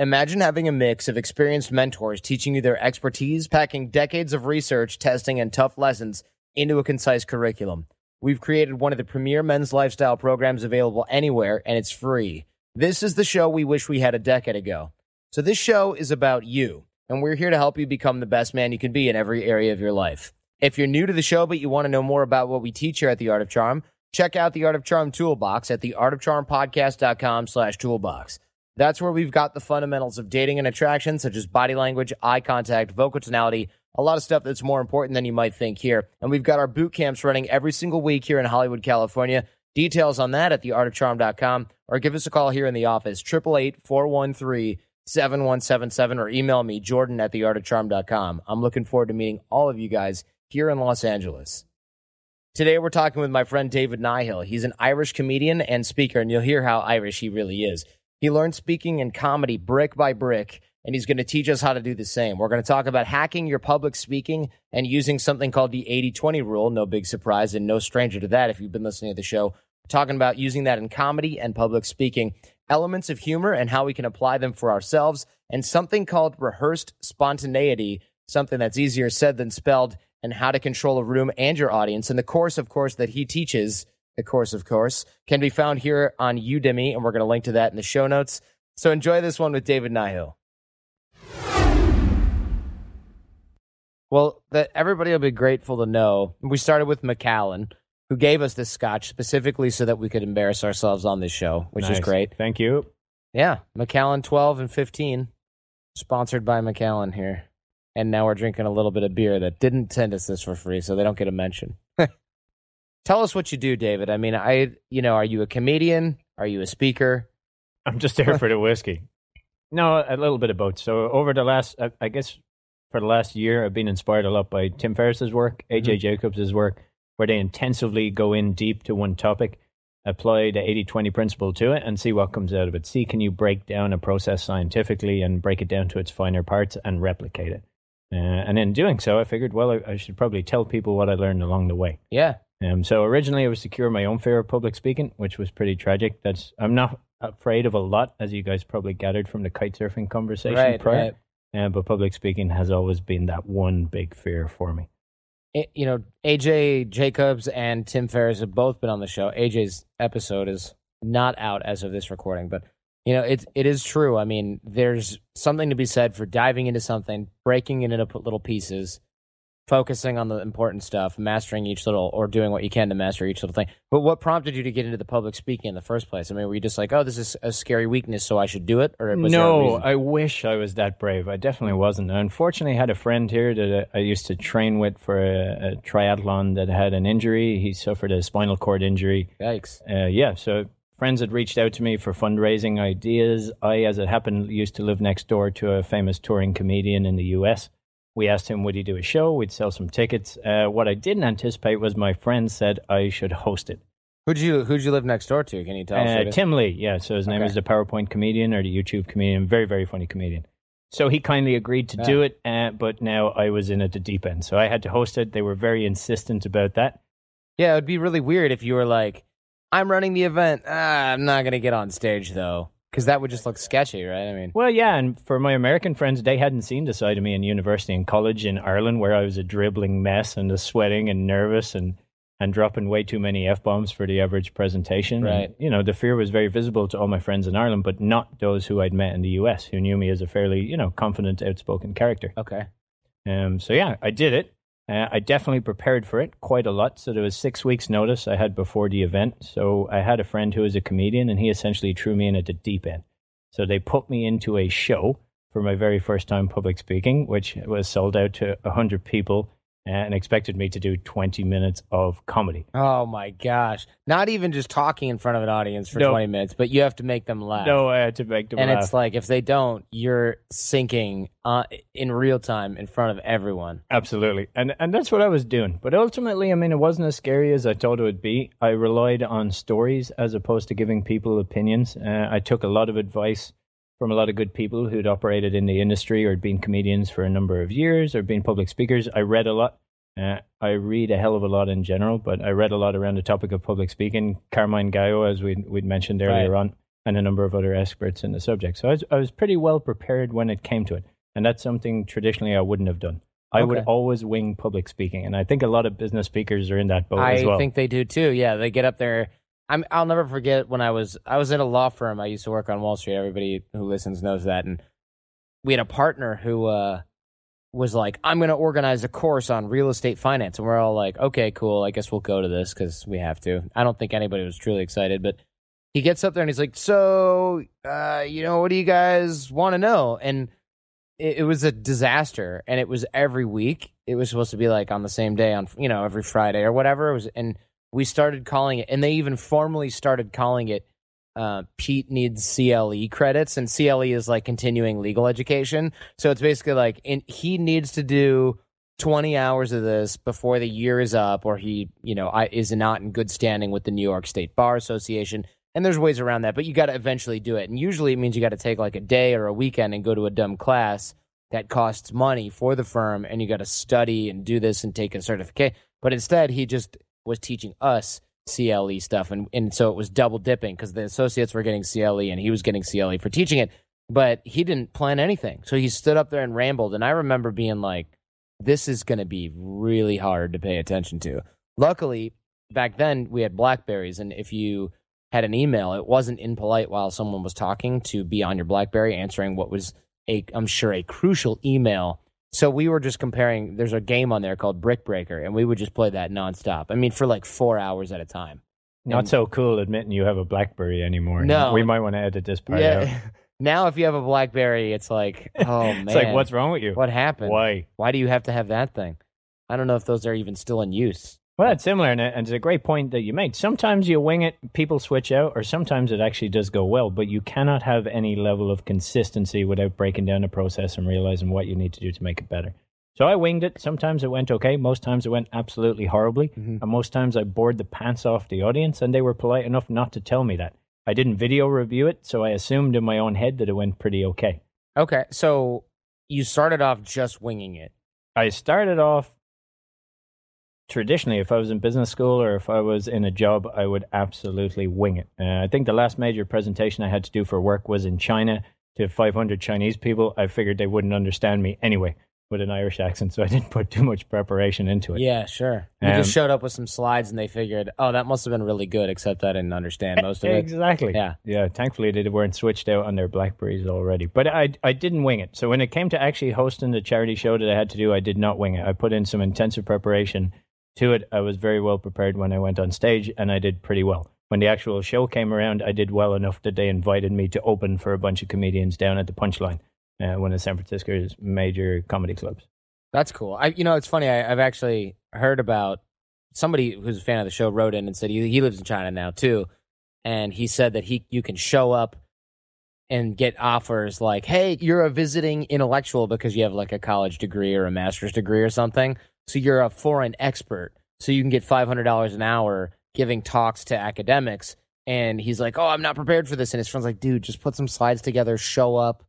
Imagine having a mix of experienced mentors teaching you their expertise, packing decades of research, testing, and tough lessons into a concise curriculum. We've created one of the premier men's lifestyle programs available anywhere, and it's free. This is the show we wish we had a decade ago. So, this show is about you, and we're here to help you become the best man you can be in every area of your life. If you're new to the show, but you want to know more about what we teach here at The Art of Charm, check out the Art of Charm Toolbox at theartofcharmpodcast.com slash toolbox. That's where we've got the fundamentals of dating and attraction, such as body language, eye contact, vocal tonality, a lot of stuff that's more important than you might think here. And we've got our boot camps running every single week here in Hollywood, California. Details on that at theartofcharm.com or give us a call here in the office, 888-413-7177 or email me, jordan at theartofcharm.com. I'm looking forward to meeting all of you guys here in Los Angeles. Today, we're talking with my friend David Nihill. He's an Irish comedian and speaker, and you'll hear how Irish he really is. He learned speaking and comedy brick by brick, and he's going to teach us how to do the same. We're going to talk about hacking your public speaking and using something called the 80 20 rule. No big surprise, and no stranger to that if you've been listening to the show. We're talking about using that in comedy and public speaking, elements of humor and how we can apply them for ourselves, and something called rehearsed spontaneity, something that's easier said than spelled and how to control a room and your audience. And the course, of course, that he teaches, the course, of course, can be found here on Udemy, and we're going to link to that in the show notes. So enjoy this one with David Nihill. Well, that everybody will be grateful to know. We started with Macallan, who gave us this scotch specifically so that we could embarrass ourselves on this show, which Nice. is great. Thank you. Yeah, Macallan 12 and 15, sponsored by Macallan here. And now we're drinking a little bit of beer that didn't send us this for free, so they don't get a mention. Tell us what you do, David. I mean, I, you know, are you a comedian? Are you a speaker? I'm just there for the whiskey. No, a little bit of both. So over the last, I, I guess, for the last year, I've been inspired a lot by Tim Ferriss's work, AJ Jacobs' work, where they intensively go in deep to one topic, apply the 80-20 principle to it, and see what comes out of it. See, can you break down a process scientifically and break it down to its finer parts and replicate it? Uh, and in doing so, I figured, well, I, I should probably tell people what I learned along the way. Yeah. Um, so originally I was secure cure my own fear of public speaking, which was pretty tragic. That's I'm not afraid of a lot, as you guys probably gathered from the kite surfing conversation Right, prior. Uh, but public speaking has always been that one big fear for me. It- you know, AJ Jacobs and Tim Ferriss have both been on the show. AJ's episode is not out as of this recording, but you know, it it is true. I mean, there's something to be said for diving into something, breaking it into little pieces, focusing on the important stuff, mastering each little or doing what you can to master each little thing. But what prompted you to get into the public speaking in the first place? I mean, were you just like, "Oh, this is a scary weakness, so I should do it?" Or was no. I wish I was that brave. I definitely wasn't. I unfortunately had a friend here that I I used to train with for a, a triathlon that had an injury. He suffered a spinal cord injury. Yikes. Uh, yeah, so friends had reached out to me for fundraising ideas. I, as it happened, used to live next door to a famous touring comedian in the US. We asked him, would he do a show? We'd sell some tickets. Uh, what I didn't anticipate was my friend said I should host it. Who'd you who'd you live next door to? Can you tell us? Uh? Tim Lee, yeah. So his name Okay. is the PowerPoint comedian or the YouTube comedian. Very, very funny comedian. So he kindly agreed to do it, uh, but now I was in at the deep end. So I had to host it. They were very insistent about that. Yeah, it would be really weird if you were like, I'm running the event. Ah, I'm not going to get on stage, though. Because that would just look sketchy, right? I mean, Well, yeah, and for my American friends, they hadn't seen the side of me in university and college in Ireland, where I was a dribbling mess and a sweating and nervous and and dropping way too many f bombs for the average presentation. And, Right. you know, the fear was very visible to all my friends in Ireland, but not those who I'd met in the U.S. who knew me as a fairly, you know, confident, outspoken character. okay. Um, so yeah, I did it. Uh, I definitely prepared for it quite a lot. So there was six weeks' notice I had before the event. So I had a friend who was a comedian, and he essentially threw me in at the deep end. So they put me into a show for my very first time public speaking, which was sold out to hundred people and expected me to do 20 minutes of comedy. Oh my gosh! Not even just talking in front of an audience for No. twenty minutes, but you have to make them laugh. No, I had to make them and laugh. And it's like if they don't, you're sinking uh, in real time in front of everyone. Absolutely. And and that's what I was doing. But ultimately, I mean, it wasn't as scary as I thought it would be. I relied on stories as opposed to giving people opinions. Uh, I took a lot of advice from a lot of good people who'd operated in the industry or had been comedians for a number of years or been public speakers. I read a lot. Uh, I read a hell of a lot in general, but I read a lot around the topic of public speaking. Carmine Gallo, as we we'd mentioned earlier Right. on, and a number of other experts in the subject. So I was, I was pretty well prepared when it came to it. And that's something traditionally I wouldn't have done. I would always wing public speaking, and I think a lot of business speakers are in that boat I as well. think they do too. Yeah, they get up there. I'm, I'll never forget when I was I was at a law firm. I used to work on Wall Street. Everybody who listens knows that. And we had a partner who uh, was like, "I'm going to organize a course on real estate finance," and we're all like, "Okay, cool. I guess we'll go to this because we have to." I don't think anybody was truly excited, but he gets up there and he's like, "So, uh, you know, what do you guys want to know?" And it, it was a disaster, and it was every week. It was supposed to be like on the same day on you know every Friday or whatever. It was, and we started calling it, and they even formally started calling it. Uh, Pete needs CLE credits, and CLE is like continuing legal education. So it's basically like in, he needs to do 20 hours of this before the year is up, or he, you know, I, is not in good standing with the New York State Bar Association. And there's ways around that, but you got to eventually do it. And usually it means you got to take like a day or a weekend and go to a dumb class that costs money for the firm, and you got to study and do this and take a certificate. But instead, he just was teaching us CLE stuff, and and so it was double dipping because the associates were getting CLE and he was getting CLE for teaching it, but he didn't plan anything. So he stood up there and rambled, and I remember being like, "This is going to be really hard to pay attention to." Luckily, back then we had Blackberries, and if you had an email, it wasn't impolite while someone was talking to be on your BlackBerry answering what was a, I'm sure, a crucial email. So we were just comparing. There's a game on there called Brick Breaker, and we would just play that nonstop. I mean, for like four hours at a time. Not And- so cool admitting you have a BlackBerry anymore. No. we might want to edit this part out. Yeah. now, if you have a BlackBerry, it's like, oh man, It's like, oh, what's wrong with you? What happened? Why? Why do you have to have that thing? I don't know if those are even still in use. Well, it's similar, and it's a great point that you made. Sometimes you wing it, people switch out, or sometimes it actually does go well, but you cannot have any level of consistency without breaking down the process and realizing what you need to do to make it better. So I winged it. Sometimes it went okay. Most times it went absolutely horribly. Mhm. And most times I bored the pants off the audience, and they were polite enough not to tell me that. I didn't video review it, so I assumed in my own head that it went pretty okay. Okay, so you started off just winging it. I started off traditionally, if I was in business school or if I was in a job, I would absolutely wing it. Uh, I think the last major presentation I had to do for work was in China to 500 Chinese people. I figured they wouldn't understand me anyway with an Irish accent, so I didn't put too much preparation into it. Yeah, sure. You Um, just showed up with some slides, and they figured, oh, that must have been really good. Except I didn't understand most of it. Exactly. Yeah. Yeah. Thankfully, they weren't switched out on their Blackberries already. But I, I didn't wing it. So when it came to actually hosting the charity show that I had to do, I did not wing it. I put in some intensive preparation to it. I was very well prepared when I went on stage, and I did pretty well. When the actual show came around, I did well enough that they invited me to open for a bunch of comedians down at the Punchline, uh, one of San Francisco's major comedy clubs. That's cool. I, you know, it's funny. I, I've actually heard about somebody who's a fan of the show wrote in and said he, he lives in China now too, and he said that he you can show up and get offers like, "Hey, you're a visiting intellectual because you have like a college degree or a master's degree or something, so you're a foreign expert, so you can get five hundred dollars an hour giving talks to academics." And he's like, "Oh, I'm not prepared for this," and his friend's like, "Dude, just put some slides together, show up."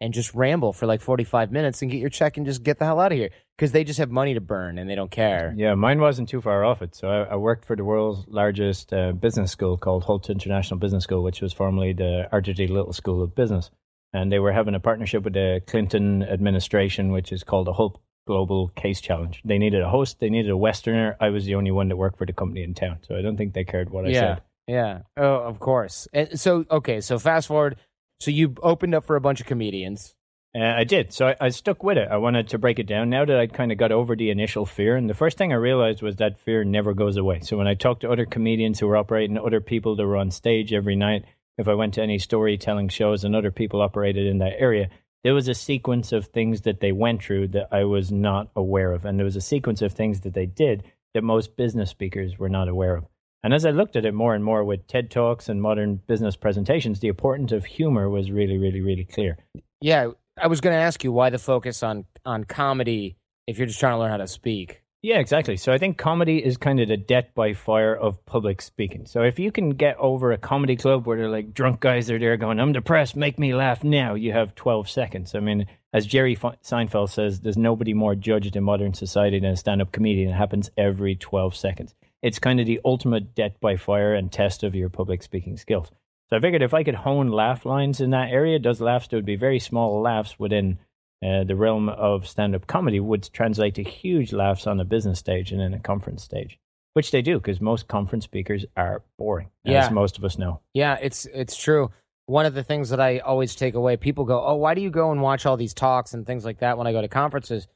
and just ramble for like 45 minutes and get your check and just get the hell out of here because they just have money to burn and they don't care. Yeah, mine wasn't too far off it. So I, I worked for the world's largest uh, business school called Hult International Business School, which was formerly the Arthur D. Little School of Business. And they were having a partnership with the Clinton administration, which is called the Hult Global Case Challenge. They needed a host, they needed a Westerner. I was the only one that worked for the company in town. So I don't think they cared what I yeah. said. Yeah. Oh, of course. And so, okay. So fast forward. So you opened up for a bunch of comedians. Uh, I did. So I, I stuck with it. I wanted to break it down. Now that I kind of got over the initial fear, and the first thing I realized was that fear never goes away. So when I talked to other comedians who were operating, other people that were on stage every night, if I went to any storytelling shows and other people operated in that area, there was a sequence of things that they went through that I was not aware of. And there was a sequence of things that they did that most business speakers were not aware of. And as I looked at it more and more with TED Talks and modern business presentations, the importance of humor was really, really, really clear. Yeah, I was going to ask you why the focus on on comedy if you're just trying to learn how to speak. Yeah, exactly. So I think comedy is kind of the death by fire of public speaking. So if you can get over a comedy club where they're like drunk guys are there going, "I'm depressed, make me laugh now," you have 12 seconds. I mean, as Jerry Seinfeld says, there's nobody more judged in modern society than a stand-up comedian. It happens every 12 seconds. It's kind of the ultimate death by fire and test of your public speaking skills. So I figured if I could hone laugh lines in that area, those laughs would be very small laughs within uh, the realm of stand-up comedy would translate to huge laughs on a business stage and in a conference stage, which they do because most conference speakers are boring, Yeah. as most of us know. Yeah, it's it's true. One of the things that I always take away, people go, "Oh, why do you go and watch all these talks and things like that when I go to conferences?"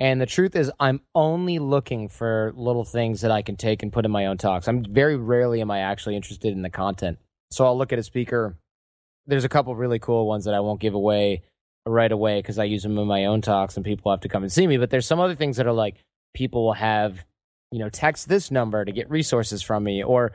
And the truth is, I'm only looking for little things that I can take and put in my own talks. I'm very rarely am I actually interested in the content. So I'll look at a speaker. There's a couple really cool ones that I won't give away right away because I use them in my own talks and people have to come and see me. But there's some other things that are like people will have, you know, text this number to get resources from me, or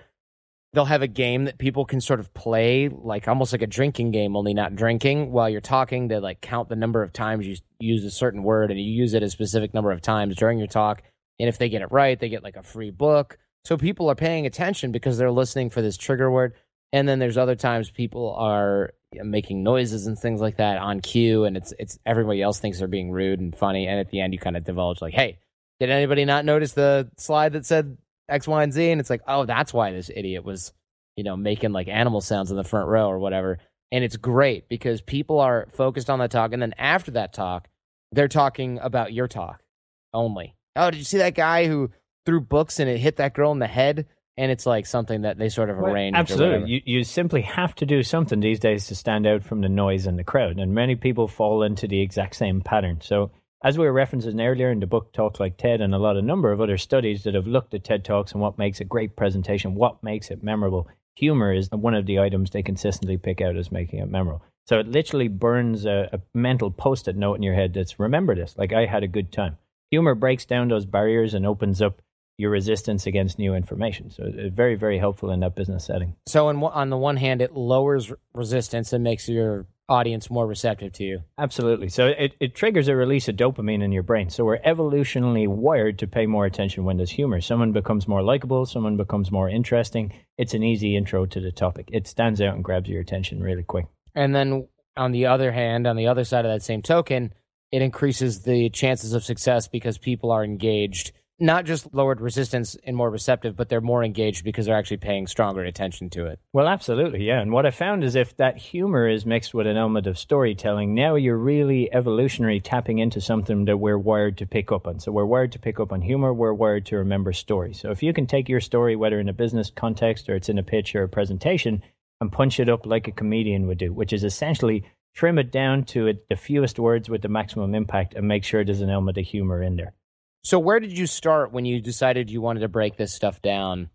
they'll have a game that people can sort of play, like almost like a drinking game, only not drinking. While you're talking, they like count the number of times you use a certain word and you use it a specific number of times during your talk. And if they get it right, they get like a free book. So people are paying attention because they're listening for this trigger word. And then there's other times people are making noises and things like that on cue, and it's it's everybody else thinks they're being rude and funny. And at the end, you kind of divulge like, "Hey, did anybody not notice the slide that said X, Y, and Z?" And it's like, "Oh, that's why this idiot was, you know, making like animal sounds in the front row or whatever." And it's great because people are focused on that talk, and then after that talk, they're talking about your talk only. Oh, did you see that guy who threw books and it hit that girl in the head? And it's like something that they sort of Well, whatever. absolutely. You, you simply have to do something these days to stand out from the noise and the crowd. And many people fall into the exact same pattern. So, as we were referencing earlier in the book Talk Like TED and a lot of number of other studies that have looked at TED Talks and what makes a great presentation, what makes it memorable, humor is one of the items they consistently pick out as making it memorable. So it literally burns a, a mental post-it note in your head that's remember this, like I had a good time. Humor breaks down those barriers and opens up your resistance against new information. So it's very, very helpful in that business setting. So, one- on the one hand, it lowers resistance and makes your audience more receptive to you. Absolutely. So it, it triggers a release of dopamine in your brain. So we're evolutionally wired to pay more attention when there's humor. Someone becomes more likable, someone becomes more interesting. It's an easy intro to the topic. It stands out and grabs your attention really quick. And then, on the other hand, on the other side of that same token, it increases the chances of success because people are engaged. Not just lowered resistance and more receptive, but they're more engaged because they're actually paying stronger attention to it. Well, absolutely, yeah. And what I found is if that humor is mixed with an element of storytelling, now you're really evolutionary tapping into something that we're wired to pick up on. So we're wired to pick up on humor, we're wired to remember stories. So if you can take your story, whether in a business context or it's in a pitch or a presentation, and punch it up like a comedian would do, which is essentially trim it down to the fewest words with the maximum impact and make sure there's an element of humor in there. So, where did you start when you decided you wanted to break this stuff down?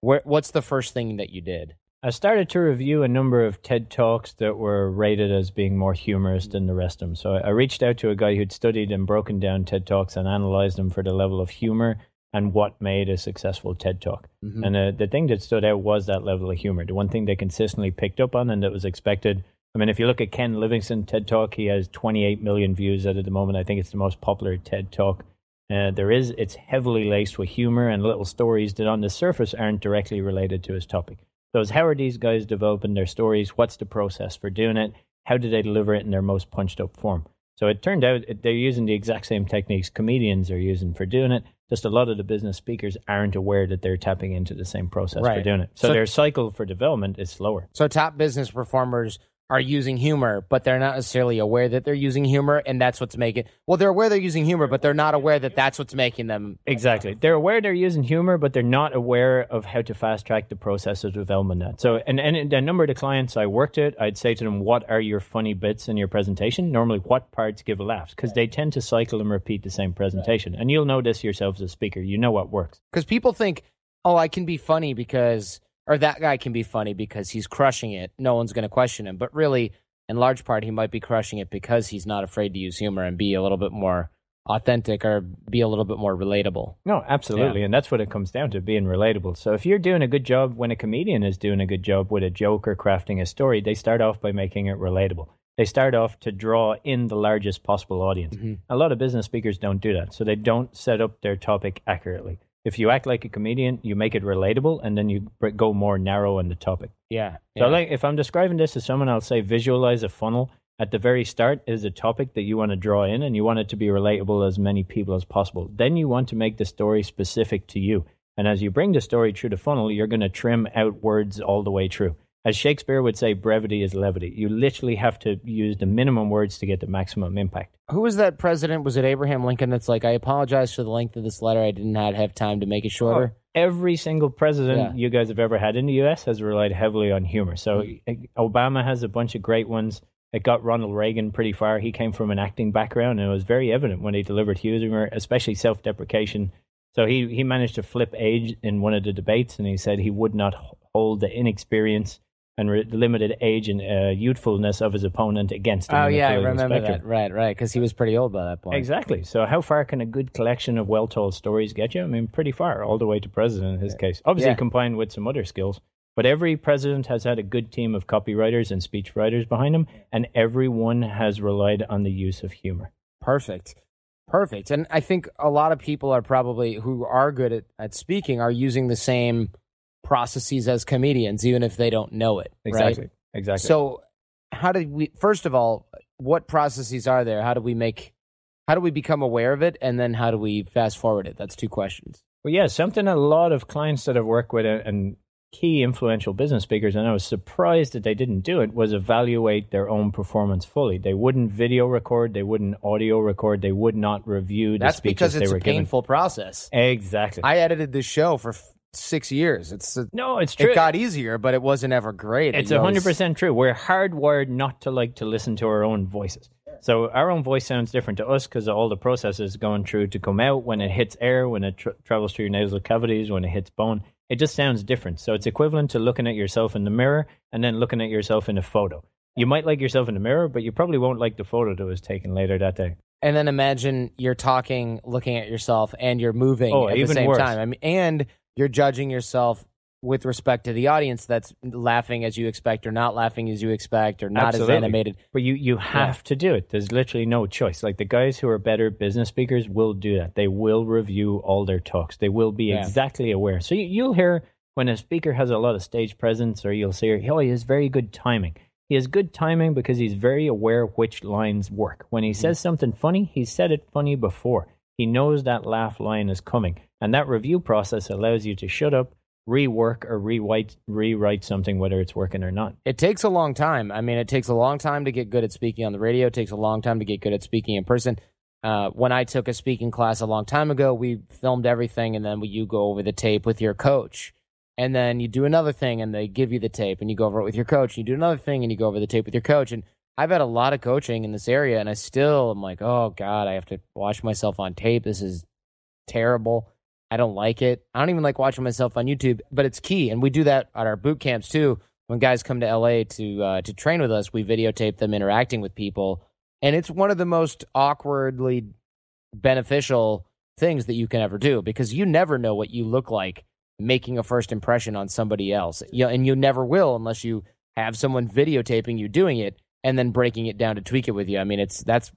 Where, what's the first thing that you did? I started to review a number of TED Talks that were rated as being more humorous than the rest of them. So I reached out to a guy who'd studied and broken down TED Talks and analyzed them for the level of humor and what made a successful TED Talk. Mhm. And uh, the thing that stood out was that level of humor. The one thing they consistently picked up on and that was expected. I mean, if you look at Ken Livingston TED Talk, he has 28 million views at the moment. I think it's the most popular TED Talk. Uh, there is, it's heavily laced with humor and little stories that on the surface aren't directly related to his topic. So, how are these guys developing their stories? What's the process for doing it? How do they deliver it in their most punched up form? So, it turned out they're using the exact same techniques comedians are using for doing it. Just a lot of the business speakers aren't aware that they're tapping into the same process for doing it. So, So- their cycle for development is slower. So, top business performers are using humor, but they're not necessarily aware that they're using humor, and that's what's making. Well, they're aware they're using humor, but they're not aware that that's what's making them. Exactly. They're aware they're using humor, but they're not aware of how to fast track the process of development. That so, and and a number of the clients I worked with, I'd say to them, "What are your funny bits in your presentation? Normally, what parts give a laughs? Because they tend to cycle and repeat the same presentation, and you'll know this yourself as a speaker. You know what works. Because people think, oh, I can be funny because, or that guy can be funny because he's crushing it. No one's going to question him. But really, in large part, he might be crushing it because he's not afraid to use humor and be a little bit more authentic or be a little bit more relatable. No, absolutely. And that's what it comes down to being relatable. So if you're doing a good job, when a comedian is doing a good job with a joke or crafting a story, they start off by making it relatable. They start off to draw in the largest possible audience. Mm-hmm. A lot of business speakers don't do that. So they don't set up their topic accurately. If you act like a comedian, you make it relatable and then you go more narrow on the topic. Yeah. So, yeah. like, if I'm describing this to someone, I'll say visualize a funnel. At the very start is a topic that you want to draw in, and you want it to be relatable as many people as possible. Then you want to make the story specific to you. And as you bring the story through the funnel, you're going to trim out words all the way through. As Shakespeare would say, brevity is levity. You literally have to use the minimum words to get the maximum impact. Who was that president? Was it Abraham Lincoln? That's like, I apologize for the length of this letter. I did not have time to make it shorter. Every single president Yeah. you guys have ever had in the US has relied heavily on humor. So uh, Obama has a bunch of great ones. It got Ronald Reagan pretty far. He came from an acting background, and it was very evident when he delivered humor, especially self deprecation. So he, he managed to flip age in one of the debates, and he said he would not hold the inexperience and re- limited age and uh, youthfulness of his opponent against him. Oh, yeah, I remember spectrum. that. Right, right. Because he was pretty old by that point. Exactly. So, how far can a good collection of well told stories get you? I mean, pretty far, all the way to president in his case. Obviously, Yeah. combined with some other skills. But every president has had a good team of copywriters and speech writers behind him, and everyone has relied on the use of humor. Perfect. Perfect. And I think a lot of people are probably who are good at, at speaking are using the same processes as comedians, even if they don't know it. Exactly. Right? Exactly. So how did we first of all, what processes are there? How do we make how do we become aware of it? And then how do we fast forward it? That's two questions. Well, yeah, something a lot of clients that I've worked with and key influential business speakers, and I was surprised that they didn't do it, was evaluate their own performance fully. They wouldn't video record, they wouldn't audio record, they would not review the That's because it's a painful process. Exactly. I edited this show for six years. It's a, no, it's true. it got easier, but it wasn't ever great. It's hundred percent true. We're hardwired not to like to listen to our own voices. So our own voice sounds different to us because all the processes going through to come out when it hits air, when it tra- travels through your nasal cavities, when it hits bone. It just sounds different. So it's equivalent to looking at yourself in the mirror and then looking at yourself in a photo. You might like yourself in the mirror, but you probably won't like the photo that was taken later that day. And then imagine you're talking, looking at yourself, and you're moving Oh, at the same worse. time. I mean, and you're judging yourself with respect to the audience that's laughing as you expect, or not laughing as you expect, or not Absolutely. as animated. But you, you have to do it. There's literally no choice. Like the guys who are better business speakers will do that. They will review all their talks. They will be Yeah. exactly aware. So you, you'll hear when a speaker has a lot of stage presence, or you'll see, oh, he has very good timing. He has good timing because he's very aware which lines work. When he says mm. something funny, he said it funny before. He knows that laugh line is coming. And that review process allows you to shut up, rework, or rewrite, rewrite something, whether it's working or not. It takes a long time. I mean, it takes a long time to get good at speaking on the radio. It takes a long time to get good at speaking in person. Uh, when I took a speaking class a long time ago, we filmed everything, and then you go over the tape with your coach. And then you do another thing, and they give you the tape, and you go over it with your coach. You do another thing, and you go over the tape with your coach. And I've had a lot of coaching in this area, and I still am like, oh God, I have to watch myself on tape. This is terrible. I don't like it. I don't even like watching myself on YouTube, but it's key. And we do that at our boot camps too. When guys come to LA to uh, to train with us, we videotape them interacting with people, and it's one of the most awkwardly beneficial things that you can ever do because you never know what you look like making a first impression on somebody else. You know, and you never will unless you have someone videotaping you doing it and then breaking it down to tweak it with you. I mean, it's that's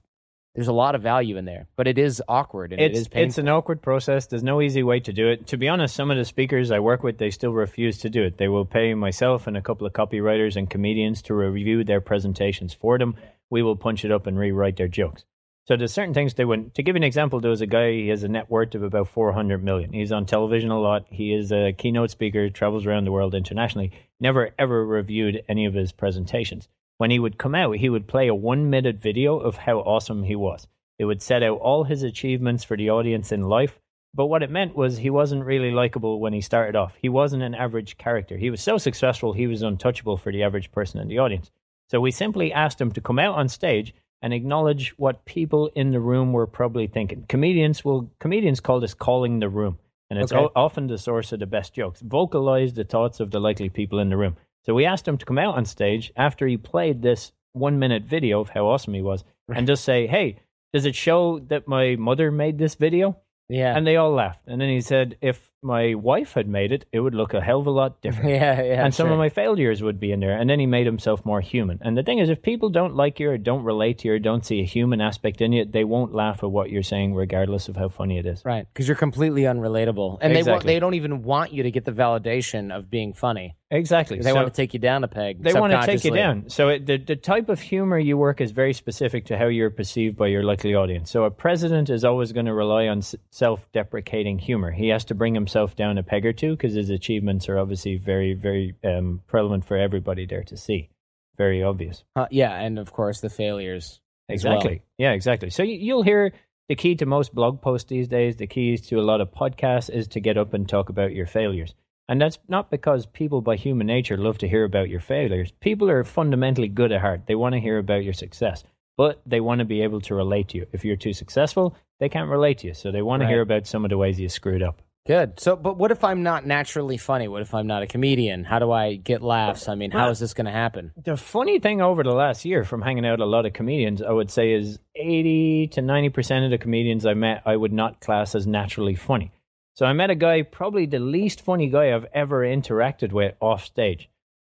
there's a lot of value in there, but it is awkward and it's it is painful. it's an awkward process. There's no easy way to do it. To be honest, some of the speakers I work with, they still refuse to do it. They will pay myself and a couple of copywriters and comedians to review their presentations for them. We will punch it up and rewrite their jokes. So there's certain things they wouldn't. To give you an example, there was a guy. He has a net worth of about 400 million. He's on television a lot. He is a keynote speaker, travels around the world internationally. Never ever reviewed any of his presentations. When he would come out, he would play a one minute video of how awesome he was. It would set out all his achievements for the audience in life. But what it meant was he wasn't really likable when he started off. He wasn't an average character. He was so successful, he was untouchable for the average person in the audience. So we simply asked him to come out on stage and acknowledge what people in the room were probably thinking. Comedians will comedians call this calling the room, and it's Okay. o- often the source of the best jokes. Vocalize the thoughts of the likely people in the room. So we asked him to come out on stage after he played this one minute video of how awesome he was and just say, hey, does it show that my mother made this video? Yeah. And they all laughed. And then he said, if my wife had made it, it would look a hell of a lot different. yeah, yeah. and some sure. of my failures would be in there. And then he made himself more human. And the thing is, if people don't like you or don't relate to you or don't see a human aspect in you, they won't laugh at what you're saying, regardless of how funny it is. Right, because you're completely unrelatable, and they Exactly. they don't even want you to get the validation of being funny. Exactly. They So- want to take you down a peg. they want to take you down. So it, the the type of humor you work is very specific to how you're perceived by your likely audience. So a president is always going to rely on s- self-deprecating humor. He has to bring himself down a peg or two because his achievements are obviously very very um, prevalent for everybody there to see. Very obvious. Uh, yeah, and of course the failures. as well. Exactly. Yeah, exactly. So you, you'll hear the key to most blog posts these days, the keys to a lot of podcasts is to get up and talk about your failures. And that's not because people by human nature love to hear about your failures. People are fundamentally good at heart. They want to hear about your success, but they want to be able to relate to you. If you're too successful, they can't relate to you. So they want to hear about some of the ways you screwed up. Good. So, but what if I'm not naturally funny? What if I'm not a comedian? How do I get laughs? I mean, how is this going to happen? The funny thing over the last year from hanging out a lot of comedians, I would say is 80 to 90% of the comedians I met, I would not class as naturally funny. So I met a guy, probably the least funny guy I've ever interacted with off stage.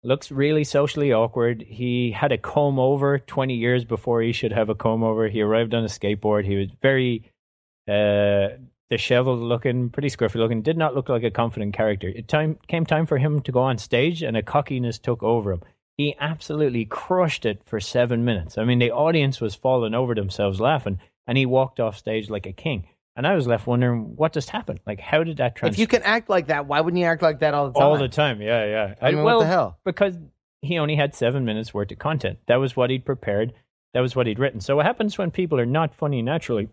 Looks really socially awkward. He had a comb over 20 years before he should have a comb over. He arrived on a skateboard. He was very uh, disheveled looking, pretty scruffy looking, did not look like a confident character. It time came time for him to go on stage and a cockiness took over him. He absolutely crushed it for seven minutes. I mean, the audience was falling over themselves laughing, and he walked off stage like a king. And I was left wondering what just happened. Like, how did that If you can act like that, why wouldn't you act like that all the time? all the time? Yeah, yeah. I mean, what the hell? Because he only had seven minutes worth of content. That was what he'd prepared. That was what he'd written. So what happens when people are not funny naturally?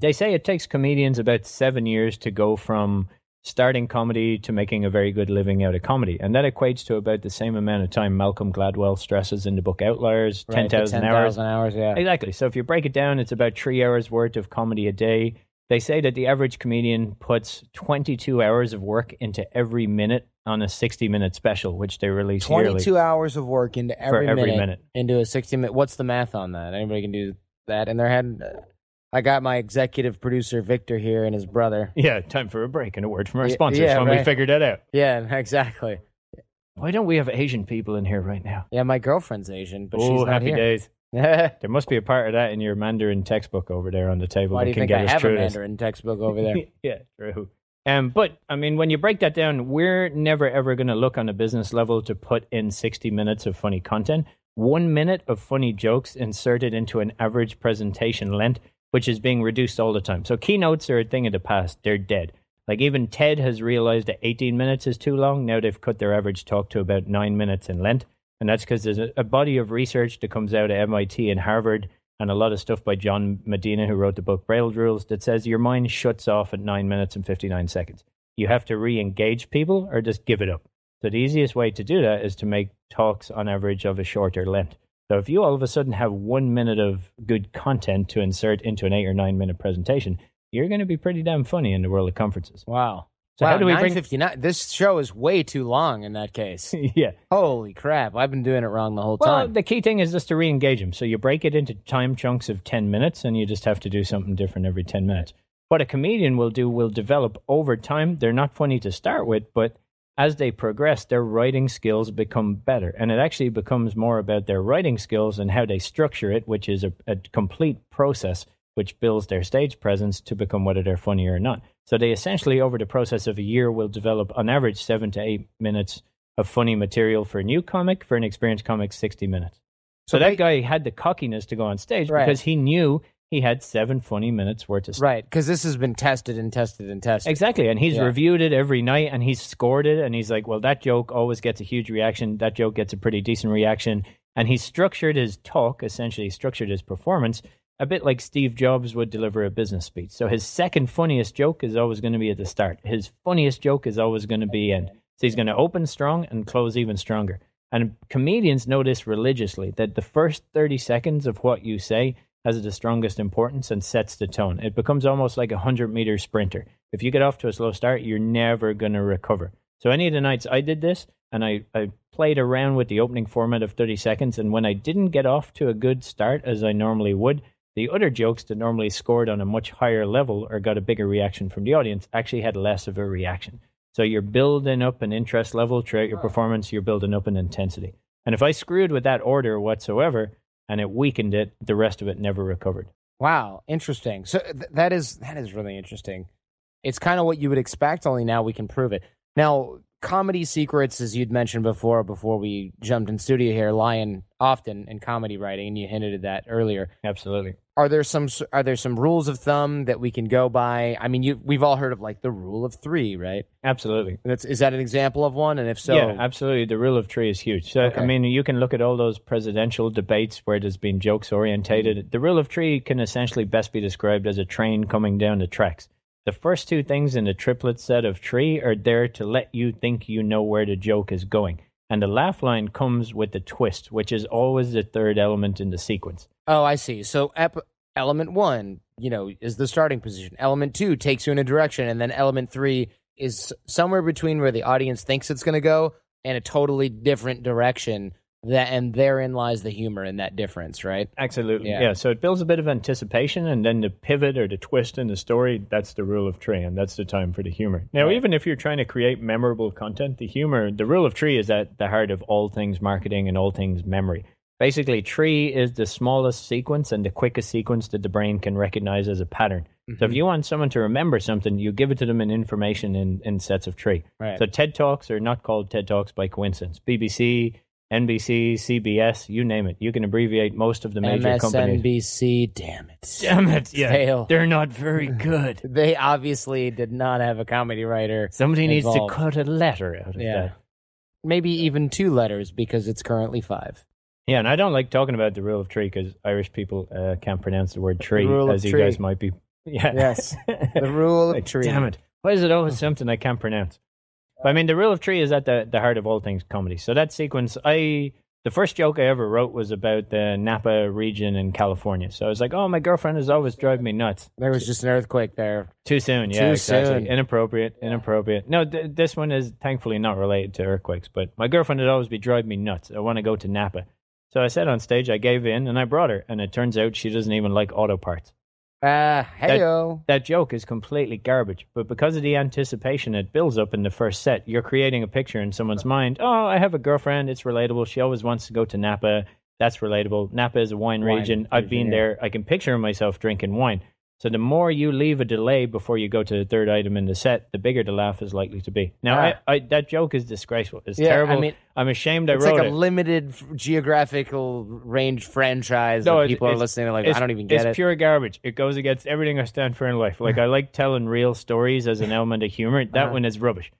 They say it takes comedians about seven years to go from starting comedy to making a very good living out of comedy. And that equates to about the same amount of time Malcolm Gladwell stresses in the book Outliers, Right, the 10,000 hours. 10,000 hours, yeah. Exactly. So if you break it down, it's about three hours worth of comedy a day. They say that the average comedian puts 22 hours of work into every minute on a 60 minute special, which they release yearly. 22 hours of work into every, every minute, minute. into a 60 minute. What's the math on that? Anybody can do that in their head? I got my executive producer Victor here and his brother. Yeah, time for a break and a word from our sponsors yeah, when we figured that out. Yeah, exactly. Why don't we have Asian people in here right now? Yeah, my girlfriend's Asian, but she's oh, not happy here. days. There must be a part of that in your Mandarin textbook over there on the table Why do that you can think get I have a this. Mandarin textbook over there? yeah, true. Um, but I mean, when you break that down, we're never ever going to look on a business level to put in 60 minutes of funny content. One minute of funny jokes inserted into an average presentation length, which is being reduced all the time. So keynotes are a thing of the past; they're dead. Like even TED has realized that 18 minutes is too long. Now they've cut their average talk to about nine minutes in length, and that's because there's a, body of research that comes out of MIT and Harvard and a lot of stuff by John Medina, who wrote the book Brain Rules, that says your mind shuts off at nine minutes and 59 seconds. You have to re engage people or just give it up. So, the easiest way to do that is to make talks on average of a shorter length. So, if you all of a sudden have one minute of good content to insert into an eight or nine minute presentation, you're going to be pretty damn funny in the world of conferences. Wow. So wow, how do we bring- 9:59 This show is way too long in that case. yeah. Holy crap! I've been doing it wrong the whole time. Well, time. the key thing is just to re-engage them. So you break it into time chunks of 10 minutes and you just have to do something different every 10 minutes. What a comedian will do will develop over time. They're not funny to start with, but as they progress, their writing skills become better. And it actually becomes more about their writing skills and how they structure it, which is a, a complete process which builds their stage presence to become whether they're funny or not. So they essentially, over the process of a year, will develop on average seven to eight minutes of funny material for a new comic. For an experienced comic, 60 minutes. So, So that guy had the cockiness to go on stage Right. because he knew he had seven funny minutes worth of stuff. right, because this has been tested and tested and tested. Exactly. And he's Yeah. reviewed it every night and he's scored it. And he's like, well, that joke always gets a huge reaction. That joke gets a pretty decent reaction. And he structured his talk, essentially, structured his performance a bit like Steve Jobs would deliver a business speech. So his second funniest joke is always going to be at the start. His funniest joke is always going to be end. So he's going to open strong and close even stronger. And comedians know this religiously that the first 30 seconds of what you say has the strongest importance and sets the tone. It becomes almost like a 100 meter sprinter. If you get off to a slow start, you're never going to recover. So any of the nights I did this, and I, I played around with the opening format of 30 seconds, and when I didn't get off to a good start as I normally would, the other jokes that normally scored on a much higher level or got a bigger reaction from the audience actually had less of a reaction. So you're building up an interest level throughout your performance, you're building up an intensity. And if I screwed with that order whatsoever and it weakened it, the rest of it never recovered. Wow, interesting. So th- that is that is really interesting. It's kind of what you would expect, only now we can prove it. Now, comedy secrets, as you'd mentioned before, before we jumped in studio here, lying often in comedy writing, and you hinted at that earlier. Absolutely. Are there some are there some rules of thumb that we can go by? I mean, you we've all heard of like the rule of three, right? Absolutely. That's is that an example of one? And if so, yeah, absolutely. The rule of three is huge. So, Okay. I mean, you can look at all those presidential debates where there's been jokes orientated. Mm-hmm. The rule of three can essentially best be described as a train coming down the tracks. The first two things in the triplet set of three are there to let you think you know where the joke is going. And the laugh line comes with the twist, which is always the third element in the sequence. Oh, I see. So ep- element one, you know, is the starting position. Element two takes you in a direction, and then element three is somewhere between where the audience thinks it's going to go and a totally different direction. That and therein lies the humor in that difference, right? Absolutely. Yeah. Yeah. So it builds a bit of anticipation and then the pivot or the twist in the story, that's the rule of three, and that's the time for the humor. Now, Right. even if you're trying to create memorable content, the humor, the rule of three is at the heart of all things marketing and all things memory. Basically, tree is the smallest sequence and the quickest sequence that the brain can recognize as a pattern. So if mm-hmm. you want someone to remember something, you give it to them in information in, in sets of tree. Right. So TED Talks are not called TED Talks by coincidence. BBC, NBC, CBS, you name it. You can abbreviate most of the major companies. MSNBC, damn it. Damn it! Yeah, Fail. they're not very good. They obviously did not have a comedy writer. Somebody needs to cut a letter out of Yeah. that. Maybe even two letters because it's currently five. Yeah, and I don't like talking about the rule of tree because Irish people uh, can't pronounce the word tree, rule of as you tree. guys might be. Yeah. Yes. The rule of Like, tree. Damn it! Why is it always something I can't pronounce? But I mean, the rule of tree is at the the heart of all things comedy. So that sequence, I the first joke I ever wrote was about the Napa region in California. So I was like, "Oh, my girlfriend is always driving me nuts." There was just an earthquake there. Too soon, yeah, Too exactly. soon. Inappropriate, inappropriate. No, th- this one is thankfully not related to earthquakes, but my girlfriend would always be driving me nuts. I want to go to Napa. So I said on stage, I gave in and I brought her, and it turns out she doesn't even like auto parts. Ah, heyo. That joke is completely garbage, but because of the anticipation it builds up in the first set, you're creating a picture in someone's mind. Oh, I have a girlfriend. It's relatable. She always wants to go to Napa. That's relatable. Napa is a wine, Wine region. I've been yeah. there. I can picture myself drinking wine. So the more you leave a delay before you go to the third item in the set, the bigger the laugh is likely to be. Now, Ah. I, I, that joke is disgraceful. It's Yeah, I terrible. mean, I'm ashamed I wrote it. It's like a it. limited geographical range franchise No, that people are listening to like, I don't even get it's it. It's pure garbage. It goes against everything I stand for in life. Like I like telling real stories as an element of humor. That Uh-huh. one is rubbish.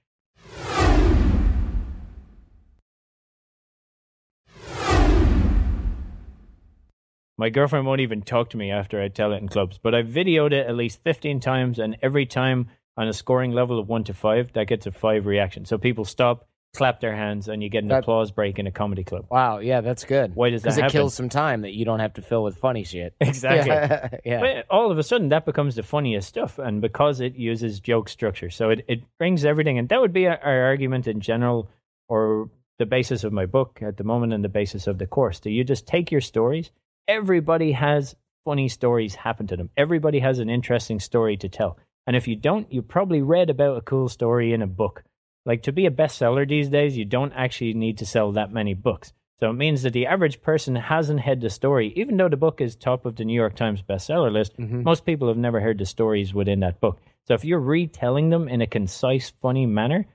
My girlfriend won't even talk to me after I tell it in clubs, but I've videoed it at least 15 times, and every time on a scoring level of 1 to 5, that gets a 5 reaction. So people stop, clap their hands, and you get an That- applause break in a comedy club. wow, yeah, that's good. Why does that Because it happen? kills some time that you don't have to fill with funny shit. Exactly. Yeah. yeah. But all of a sudden, that becomes the funniest stuff, and because it uses joke structure, so it, it brings everything, and that would be our our argument in general, or the basis of my book at the moment, and the basis of the course. Do you just take your stories? Everybody has funny stories happen to them. Everybody has an interesting story to tell, and if you don't, you probably read about a cool story in a book. Like to be a bestseller these days, you don't actually need to sell that many books. So it means that the average person hasn't had the story, even though the book is top of the New York Times bestseller list. Mhm. Most people have never heard the stories within that book. So if you're retelling them in a concise, funny manner,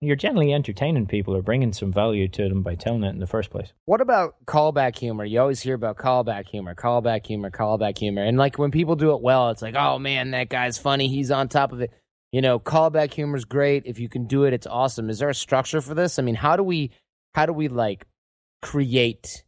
you're generally entertaining people or bringing some value to them by telling it in the first place. What about callback humor? You always hear about callback humor, callback humor, callback humor. And like when people do it well, it's like, oh man, that guy's funny. He's on top of it. You know, callback humor is great. If you can do it, it's awesome. Is there a structure for this? I mean, how do we how do we like create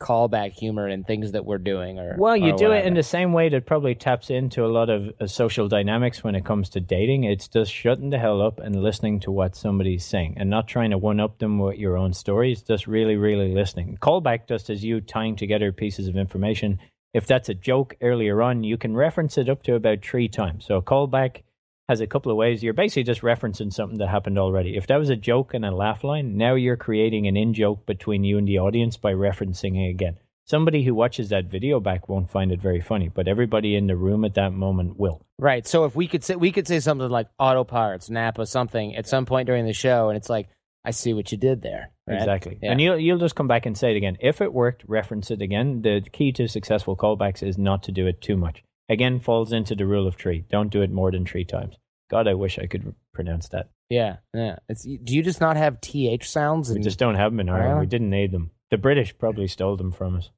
callback humor and things that we're doing or Well, you or do it in the same way that probably taps into a lot of uh, social dynamics when it comes to dating. It's just shutting the hell up and listening to what somebody's saying and not trying to one up them with your own stories, just really, really listening. Callback just as you tying together pieces of information. If that's a joke earlier on, you can reference it up to about three times. So a callback has a couple of ways. You're basically just referencing something that happened already. If that was a joke and a laugh line, now you're creating an in joke between you and the audience by referencing it again. Somebody who watches that video back won't find it very funny, but everybody in the room at that moment will. Right. So if we could say we could say something like auto parts, Napa, something at some point during the show, and it's like, I see what you did there. right? Exactly. Yeah. And you'll you'll just come back and say it again. If it worked, reference it again. The key to successful callbacks is not to do it too much. Again, falls into the rule of three. Don't do it more than three times. God, I wish I could pronounce that. Yeah, yeah. It's do you just not have th sounds? We just don't have them in Ireland. We didn't need them. The British probably stole them from us.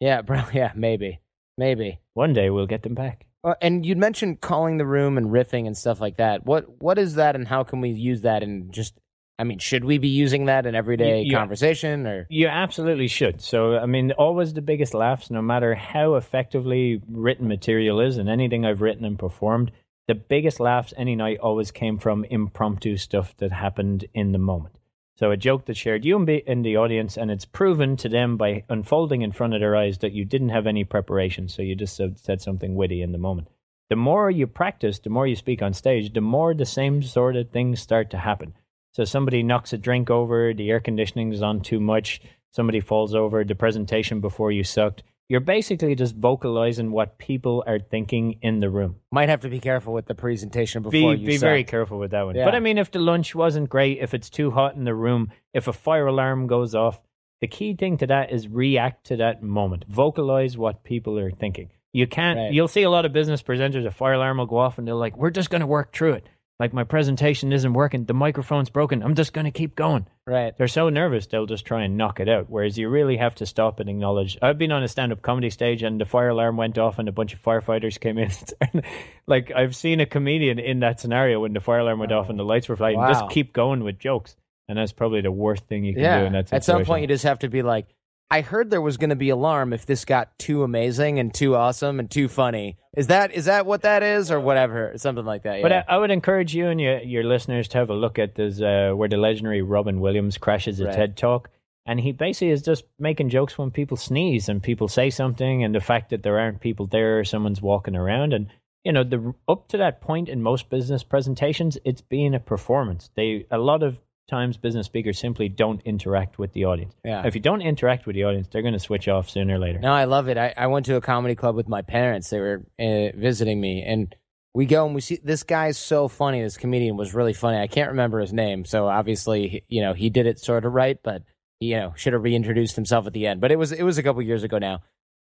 yeah, bro. Yeah, maybe, maybe. One day we'll get them back. Uh, and you'd mentioned calling the room and riffing and stuff like that. What what is that, and how can we use that? in just, I mean, should we be using that in everyday You- conversation? Or You absolutely should. So, I mean, always the biggest laughs, no matter how effectively written material is, and anything I've written and performed, the biggest laughs any night always came from impromptu stuff that happened in the moment. So, a joke that shared you in the audience, and it's proven to them by unfolding in front of their eyes that you didn't have any preparation. So, you just said something witty in the moment. The more you practice, the more you speak on stage, the more the same sort of things start to happen. So somebody knocks a drink over, the air conditioning is on too much, somebody falls over, the presentation before you sucked. You're basically just vocalizing what people are thinking in the room. might have to be careful with the presentation Be before you be suck. very careful with that one. Yeah. But I mean if the lunch wasn't great, if it's too hot in the room, if a fire alarm goes off, the key thing to that is react to that moment. Vocalize what people are thinking. You can't Right. you'll see a lot of business presenters, a fire alarm will go off and they're like, We're just gonna work through it. Like my presentation isn't working, the microphone's broken, I'm just gonna keep going right. they're so nervous they'll just try and knock it out. Whereas you really have to stop and acknowledge. I've been on a stand-up comedy stage and the fire alarm went off and a bunch of firefighters came in. like I've seen a comedian in that scenario when the fire alarm went off and the oh, lights were flashing, Wow. Just keep going with jokes, and that's probably the worst thing you can Yeah. do in that situation. At some point, you just have to be like, I heard there was going to be alarm if this got too amazing and too awesome and too funny. Is that is that what that is or whatever? Something like that. Yeah. But I, I would encourage you and your, your listeners to have a look at this, uh, where the legendary Robin Williams crashes a Right. TED talk. And he basically is just making jokes when people sneeze and people say something, and the fact that there aren't people there, or someone's walking around. And, you know, the up to that point in most business presentations, it's being a performance. They A lot of times, business speakers simply don't interact with the audience. Yeah. If you don't interact with the audience, they're going to switch off sooner or later. No, I love it. I, I went to a comedy club with my parents. They were uh, visiting me, and we go and we see this guy's so funny. This comedian was really funny. I can't remember his name, so obviously, he- you know, he did it sort of right, but you know, should have reintroduced himself at the end. But it was it was a couple years ago now,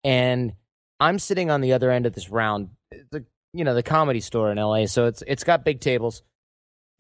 and I'm sitting on the other end of this round, the you know the comedy store in L.A. So it's it's got big tables.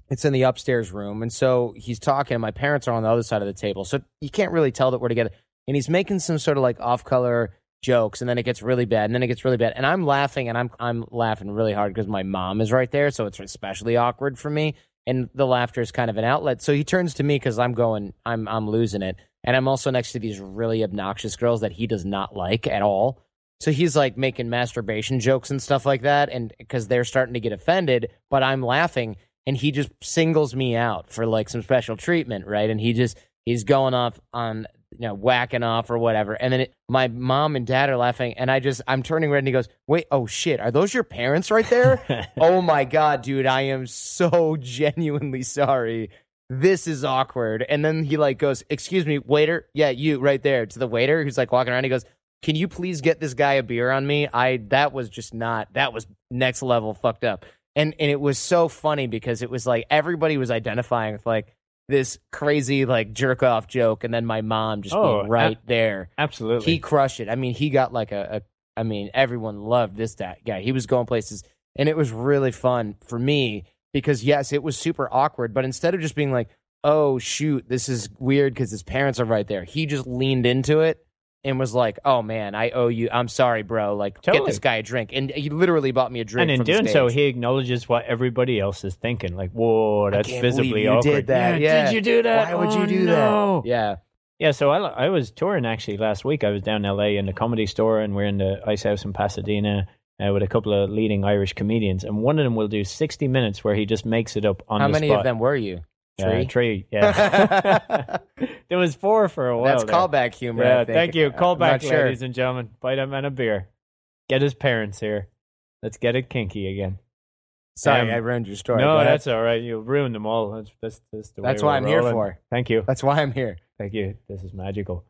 It's in the upstairs room, and so he's talking. and My parents are on the other side of the table, so you can't really tell that we're together. And he's making some sort of like off-color jokes, and then it gets really bad, and then it gets really bad, and I'm laughing, and I'm I'm laughing really hard because my mom is right there, so it's especially awkward for me. And the laughter is kind of an outlet. So he turns to me because I'm going, I'm I'm losing it, and I'm also next to these really obnoxious girls that he does not like at all. So he's like making masturbation jokes and stuff like that, and because they're starting to get offended, but I'm laughing, and he just singles me out for like some special treatment, right? And he just he's going off on you know whacking off or whatever, and then it, my mom and dad are laughing, and I just I'm turning red, and he goes, "Wait, oh shit, are those your parents right there?" oh my god, dude, I am so genuinely sorry. This is awkward. And then he like goes, "Excuse me, waiter. Yeah, you right there." To the waiter who's like walking around, he goes, "Can you please get this guy a beer on me?" I that was just not that was next level fucked up. And and it was so funny because it was like everybody was identifying with like this crazy like jerk off joke, and then my mom just Oh, being right ab- there. Absolutely. He crushed it. I mean, he got like a, a I mean, everyone loved this that guy. He was going places and it was really fun for me because yes, it was super awkward, but instead of just being like, "Oh shoot, this is weird because his parents are right there." He just leaned into it and was like, "Oh man, I owe you. I'm sorry, bro. Like get this guy a drink." And he literally bought me a drink and in from the doing so, he acknowledges what everybody else is thinking. Like, whoa, that's can't visibly you awkward. did that. Yeah. Did you do that? Why would Oh, you do no. that? Yeah. Yeah, so I, I was touring actually last week. I was down in LA in the comedy store, and we're in the Ice House in Pasadena uh, with a couple of leading Irish comedians. And one of them will do 60 minutes where he just makes it up on How the many spot. of them were you? Uh, Three. three, yeah. there was four for a while. That's there. callback humor. I Yeah, think. thank you. I'm Call back, sure. ladies and gentlemen. Buy that man a beer. Get his parents here. Let's get it kinky again. Sorry, Um, I ruined your story. no, that's all right. You ruined them all. That's that's, that's the way That's what I'm here for. Thank you. that's why I'm here. Thank you. This is magical.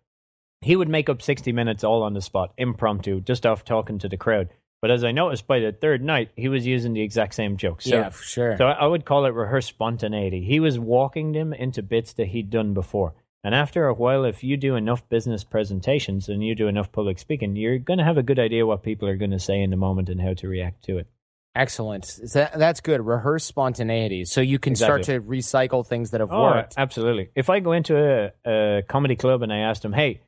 He would make up 60 minutes all on the spot, impromptu, just off talking to the crowd. But as I noticed by the third night, he was using the exact same jokes. So, yeah, for sure. so I I would call it rehearsed spontaneity. He was walking them into bits that he'd done before. And after a while, if you do enough business presentations and you do enough public speaking, you're going to have a good idea what people are going to say in the moment and how to react to it. Excellent. So that's good. Rehearse spontaneity, so you can start to recycle things that have Oh, worked. absolutely. If I go into a, a comedy club and I ask them, hey,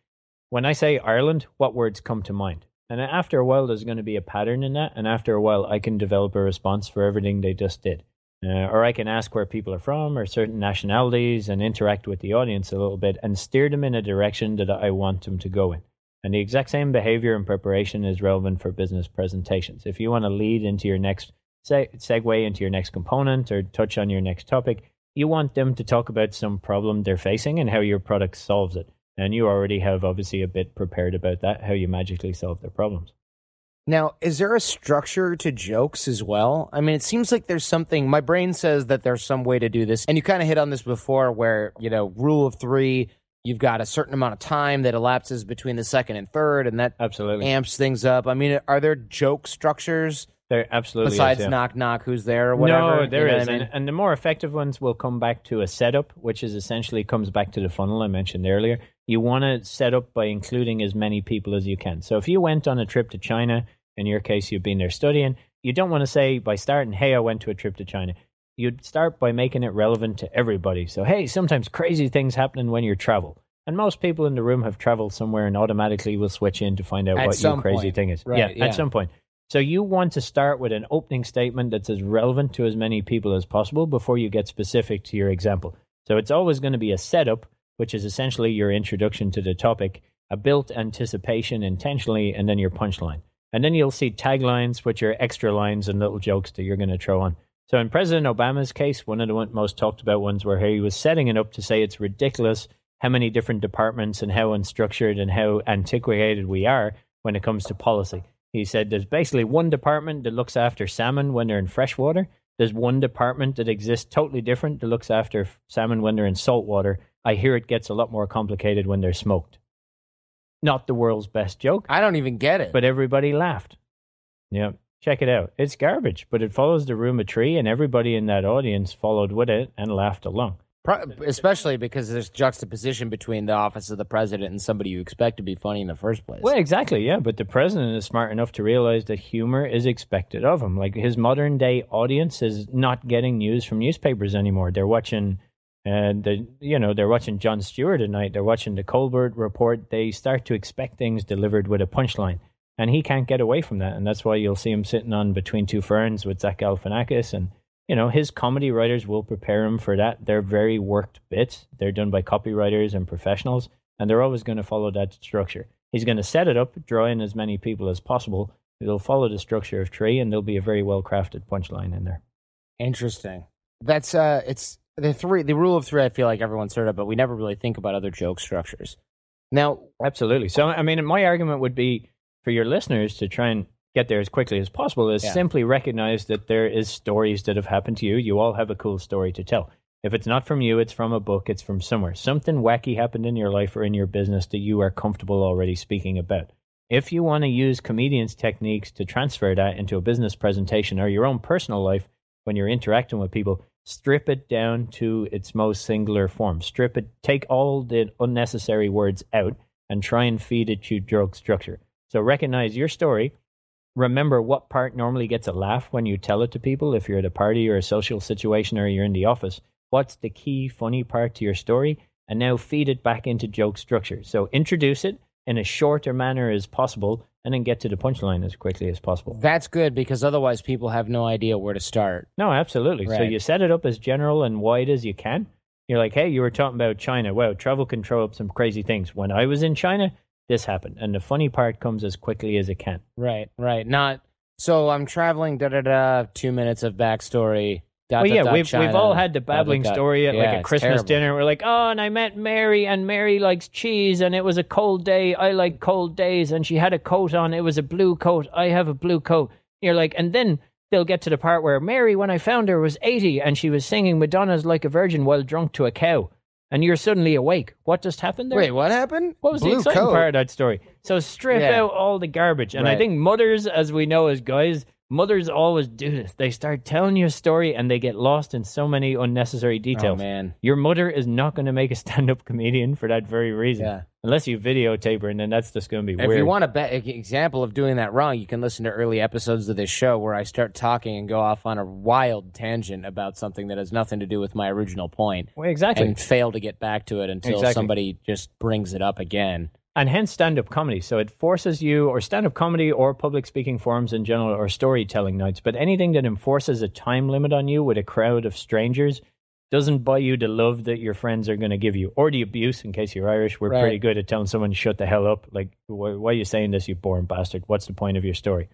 when I say Ireland, what words come to mind? And after a while, there's going to be a pattern in that. And after a while, I can develop a response for everything they just did. Uh, or I can ask where people are from or certain nationalities and interact with the audience a little bit and steer them in a direction that I want them to go in. And the exact same behavior and preparation is relevant for business presentations. If you want to lead into your next se- segue into your next component or touch on your next topic, you want them to talk about some problem they're facing and how your product solves it. And you already have obviously a bit prepared about that, how you magically solve their problems. Now, is there a structure to jokes as well? I mean, it seems like there's something. My brain says that there's some way to do this, and you kind of hit on this before, where you know, rule of three. You've got a certain amount of time that elapses between the second and third, and that Absolutely. amps things up. I mean, are there joke structures there absolutely besides is, yeah. knock knock? Who's there or whatever? No, You know is, I mean? and, and the more effective ones will come back to a setup, which is essentially comes back to the funnel I mentioned earlier. You want to set up by including as many people as you can. So if you went on a trip to China, in your case, you've been there studying, you don't want to say by starting, "Hey, I went to a trip to China." You'd start by making it relevant to everybody. So, hey, sometimes crazy things happening when you travel. And most people in the room have traveled somewhere and automatically will switch in to find out At what your crazy point. thing is. Right, yeah, yeah. at some point. So you want to start with an opening statement that's as relevant to as many people as possible before you get specific to your example. So it's always going to be a setup, which is essentially your introduction to the topic, a built anticipation intentionally, and then your punchline. And then you'll see taglines, which are extra lines and little jokes that you're going to throw on. So in President Obama's case, one of the most talked about ones where he was setting it up to say it's ridiculous how many different departments and how unstructured and how antiquated we are when it comes to policy. He said there's basically one department that looks after salmon when they're in freshwater. There's one department that exists totally different that looks after salmon when they're in saltwater. I hear it gets a lot more complicated when they're smoked. Not the world's best joke, I don't even get it. but everybody laughed. Yeah, check it out. It's garbage, but it follows the rule of tree, and everybody in that audience followed with it and laughed along. Pro- especially because there's juxtaposition between the office of the president and somebody you expect to be funny in the first place. Well, exactly, yeah. But the president is smart enough to realize that humor is expected of him. Like his modern day audience is not getting news from newspapers anymore. They're watching, uh, the you know, they're watching Jon Stewart at night. They're watching the Colbert Report. They start to expect things delivered with a punchline, and he can't get away from that. And that's why you'll see him sitting on Between Two Ferns with Zach Galifianakis and. You know, his comedy writers will prepare him for that. They're very worked bits. They're done by copywriters and professionals and they're always going to follow that structure. He's going to set it up, draw in as many people as possible. It'll follow the structure of tree, and there'll be a very well crafted punchline in there. Interesting. That's uh, it's the three. The rule of three. I feel like everyone's heard of, but we never really think about other joke structures. Now, Absolutely. So, I mean, my argument would be for your listeners to try and get there as quickly as possible is Yeah. simply recognize that there is stories that have happened to you. You all have a cool story to tell. If it's not from you, it's from a book, it's from somewhere. Something wacky happened in your life or in your business that you are comfortable already speaking about. If you want to use comedians' techniques to transfer that into a business presentation or your own personal life when you're interacting with people, strip it down to its most singular form. Strip it, take all the unnecessary words out and try and feed it to joke structure. So recognize your story. Remember what part normally gets a laugh when you tell it to people if you're at a party or a social situation or you're in the office. What's the key funny part to your story? And now feed it back into joke structure. So introduce it in a shorter manner as possible and then get to the punchline as quickly as possible. that's good because otherwise people have no idea where to start. No, absolutely. So you set it up as general and wide as you can. You're like, hey, you were talking about China. Wow, travel can throw up some crazy things. When I was in China, this happened. And the funny part comes as quickly as it can. Right, right. Not so. I'm traveling. Da da da. Two minutes of backstory. Dot, well, dot, yeah, dot, we've China, we've all had the dot, dot, babbling dot. story at Yeah, like a Christmas terrible. dinner. We're like, oh, and I met Mary, and Mary likes cheese, and it was a cold day. I like cold days, and she had a coat on. It was a blue coat. I have a blue coat. You're like, and then they'll get to the part where Mary, when I found her, was 80 and she was singing Madonna's Like a Virgin while drunk to a cow. And you're suddenly awake. What just happened there? Wait, what happened? What was Blue the exciting coat. part of that story? So strip Yeah. out all the garbage. And I think mothers, as we know as guys, mothers always do this. They start telling you a story and they get lost in so many unnecessary oh, details. Oh man. Your mother is not going to make a stand-up comedian for that very reason. Yeah. Unless you videotape her, and then that's just going to be If weird. If you want a be- example of doing that wrong, you can listen to early episodes of this show where I start talking and go off on a wild tangent about something that has nothing to do with my original point Well, exactly. and fail to get back to it until Exactly. somebody just brings it up again. And hence stand-up comedy. So it forces you or stand-up comedy or public speaking forums in general or storytelling nights. But anything that enforces a time limit on you with a crowd of strangers doesn't buy you the love that your friends are going to give you or the abuse in case you're irish. We're Right. pretty good at telling someone shut the hell up. Like why, why are you saying this you boring bastard? What's the point of your story?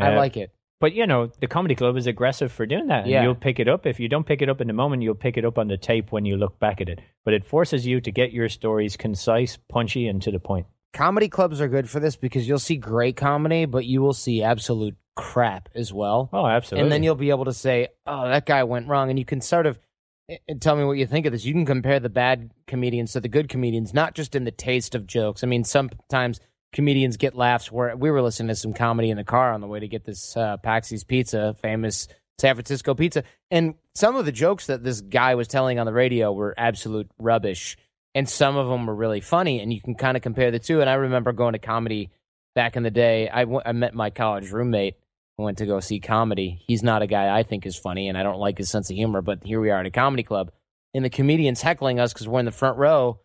I Uh, like it. But you know the comedy club is aggressive for doing that and Yeah. you'll pick it up if you don't pick it up in the moment you'll pick it up on the tape when you look back at it but it forces you to get your stories concise punchy and to the point Comedy clubs are good for this because you'll see great comedy, but you will see absolute crap as well. oh absolutely And then you'll be able to say, "Oh, that guy went wrong," and you can sort of eh, eh, tell me what you think of this. You can compare the bad comedians to the good comedians, not just in the taste of jokes. I mean, sometimes comedians get laughs. Where we were listening to some comedy in the car on the way to get this uh, Patxi's Pizza, famous San Francisco pizza, and some of the jokes that this guy was telling on the radio were absolute rubbish, and some of them were really funny. And you can kind of compare the two. And I remember going to comedy back in the day. I w- I met my college roommate went to go see comedy. He's not a guy I think is funny, and I don't like his sense of humor. But here we are at a comedy club, and the comedian's heckling us because we're in the front row.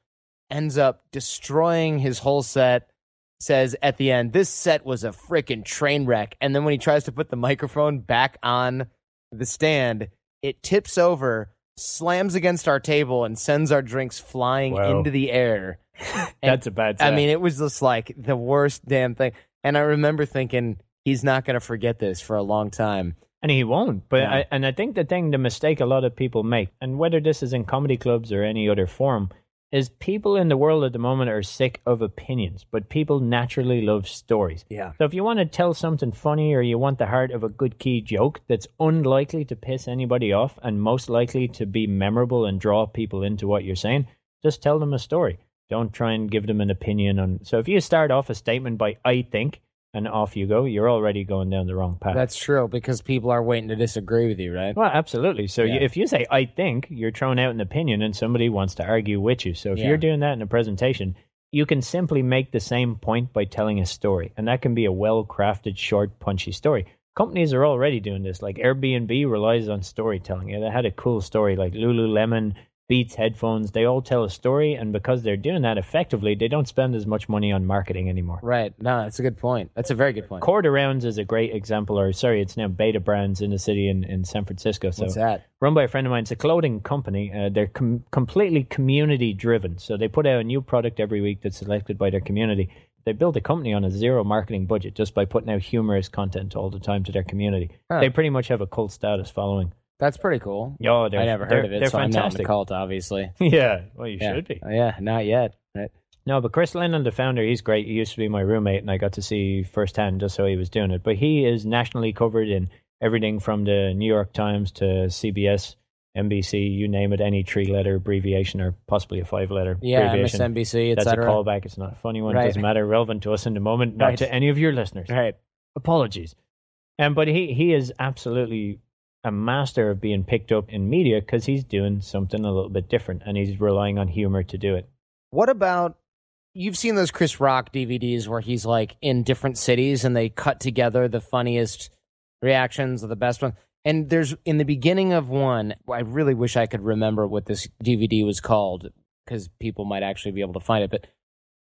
Ends up destroying his whole set. Says at the end, "This set was a freaking train wreck." And then when he tries to put the microphone back on the stand, it tips over, slams against our table, and sends our drinks flying Wow. into the air. That's a bad. I mean, it was just like the worst damn thing. And I remember thinking, he's not going to forget this for a long time. and he won't. But Yeah. I, and I think the thing, the mistake a lot of people make, and whether this is in comedy clubs or any other forum, is people in the world at the moment are sick of opinions, but people naturally love stories. Yeah. So if you want to tell something funny or you want the heart of a good key joke that's unlikely to piss anybody off and most likely to be memorable and draw people into what you're saying, just tell them a story. Don't try and give them an opinion on. So if you start off a statement by "I think" and off you go, you're already going down the wrong path. That's true because people are waiting to disagree with you, right? Well, absolutely. So Yeah. you, if you say "I think," you're throwing out an opinion, and somebody wants to argue with you. So if Yeah. you're doing that in a presentation, you can simply make the same point by telling a story, and that can be a well-crafted, short, punchy story. Companies are already doing this. Like Airbnb relies on storytelling. Yeah, they had a cool story, like Lululemon, Beats headphones. They all tell a story, and because they're doing that effectively, they don't spend as much money on marketing anymore. Right. No, that's a good point. That's a very good point. Cordarounds is a great example, or sorry, it's now Betabrands in the city in, in San Francisco. So What's that? run by a friend of mine. It's a clothing company. Uh, they're com- completely community driven. So they put out a new product every week that's selected by their community. They built a company on a zero marketing budget just by putting out humorous content all the time to their community. Huh. They pretty much have a cult status following. That's pretty cool. Yo, I never heard of it, They're so I'm not in the fantastic. cult, obviously. yeah, well, you Yeah. should be. Oh, yeah, not yet. Right. No, but Chris Lindland, the founder, he's great. He used to be my roommate, and I got to see firsthand just how he was doing it. But he is nationally covered in everything from the New York Times to CBS, NBC, you name it, any three letter abbreviation or possibly a five letter Yeah, abbreviation. MSNBC, That's a callback. It's not a funny one. Right. It doesn't matter. Relevant to us in the moment, not Right. to any of your listeners. Right. Apologies. Um, but he, he is absolutely a master of being picked up in media because he's doing something a little bit different and he's relying on humor to do it. What about you've seen those Chris Rock DVDs where he's like in different cities and they cut together the funniest reactions or the best one. And there's in the beginning of one, I really wish I could remember what this DVD was called because people might actually be able to find it. But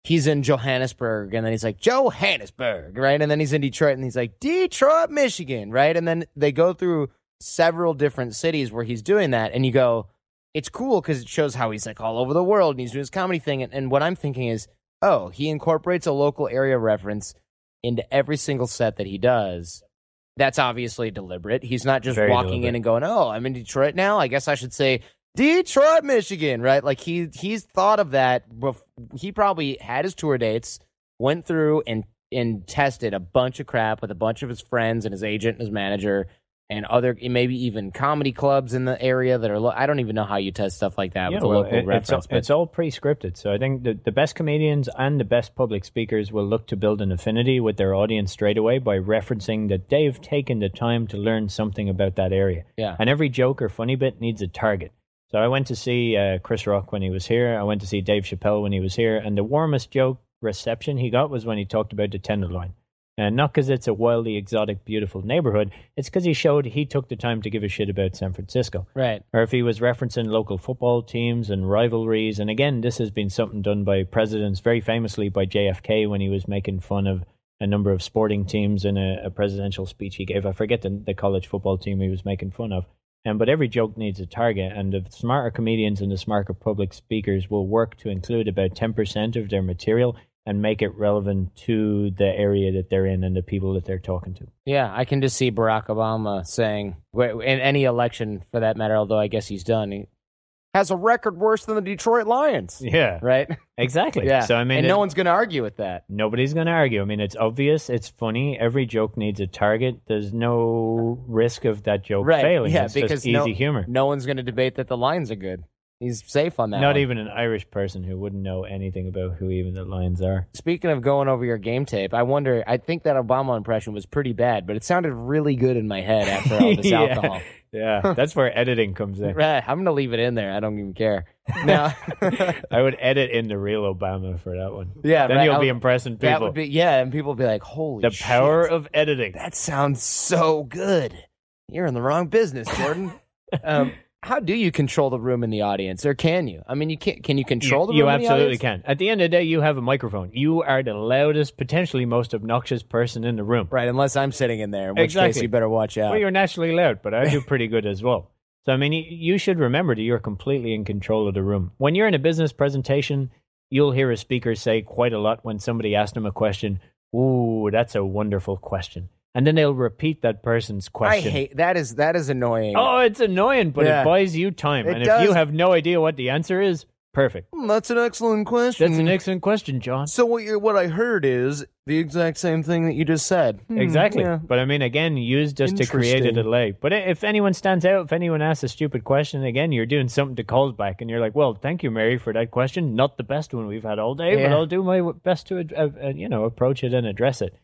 he's in Johannesburg and then he's like Johannesburg, right? And then he's in Detroit and he's like Detroit, Michigan, right? And then they go through several different cities where he's doing that, and you go, it's cool because it shows how he's like all over the world and he's doing his comedy thing. And, and what I'm thinking is, oh, he incorporates a local area reference into every single set that he does. That's obviously deliberate. He's not just Very walking in and going, "Oh, I'm in Detroit now. I guess I should say Detroit, Michigan." Right? Like he he's thought of that. Bef- he probably had his tour dates, went through and and tested a bunch of crap with a bunch of his friends and his agent and his manager, and other maybe even comedy clubs in the area that are. Lo- I don't even know how you test stuff like that Yeah, with a well, local it- it's, reference. all, it's all pre-scripted. So I think the, the best comedians and the best public speakers will look to build an affinity with their audience straight away by referencing that they've taken the time to learn something about that area. yeah, And every joke or funny bit needs a target. So I went to see uh, Chris Rock when he was here. I went to see Dave Chappelle when he was here. And the warmest joke reception he got was when he talked about the Tenderloin. And not because it's a wildly exotic, beautiful neighborhood. It's because he showed he took the time to give a shit about San Francisco right. or if he was referencing local football teams and rivalries. And again, this has been something done by presidents, very famously by JFK when he was making fun of a number of sporting teams in a, a presidential speech he gave. I forget the, the college football team he was making fun of. Um, but every joke needs a target, and the smarter comedians and the smarter public speakers will work to include about 10% of their material and make it relevant to the area that they're in and the people that they're talking to. Yeah, I can just see Barack Obama saying in any election for that matter. Although I guess he's done. He has a record worse than the Detroit Lions. Yeah, Right. exactly. Yeah. So I mean, and it- no one's going to argue with that. Nobody's going to argue. I mean, it's obvious. It's funny. Every joke needs a target. There's no risk of that joke Right. failing. Yeah, it's because easy no- humor. No one's going to debate that the Lions are good. He's safe on that. Not one. even an Irish person who wouldn't know anything about who even the Lions are. Speaking of going over your game tape, I wonder. I think that Obama impression was pretty bad, but it sounded really good in my head after all this Yeah. alcohol. Yeah, that's where editing comes in. Right, I'm gonna leave it in there. I don't even care. Now, I would edit in the real Obama for that one. yeah, Then right, you'll be impressing people. be yeah, and people would be like, "Holy the shit, power of editing. that sounds so good." You're in the wrong business, Jordan. um, how do you control the room in the audience, or can you? I mean, you can't. Can you control the you, room? you in the absolutely can. At the end of the day, you have a microphone. You are the loudest, potentially most obnoxious person in the room. Right, unless I'm sitting in there, in which case Exactly. you better watch out. Well, you're naturally loud, but I do pretty good as well. So, I mean, you should remember that you're completely in control of the room. When you're in a business presentation, you'll hear a speaker say quite a lot when somebody asks them a question, Ooh, that's a wonderful question. And then they'll repeat that person's question. I hate that. Is that is annoying? Oh, it's annoying, but Yeah. it buys you time. It and if you have no idea what the answer is, perfect. Hmm, that's an excellent question. That's an excellent question, John. So what you what I heard is the exact same thing that you just said. Hmm, Exactly. yeah. But I mean, again, use just to create a delay. But if anyone stands out, if anyone asks a stupid question, again, you're doing something to call back, and you're like, "Well, thank you, Mary, for that question. Not the best one we've had all day, but I'll do my best to, uh, uh, you know, approach it and address it."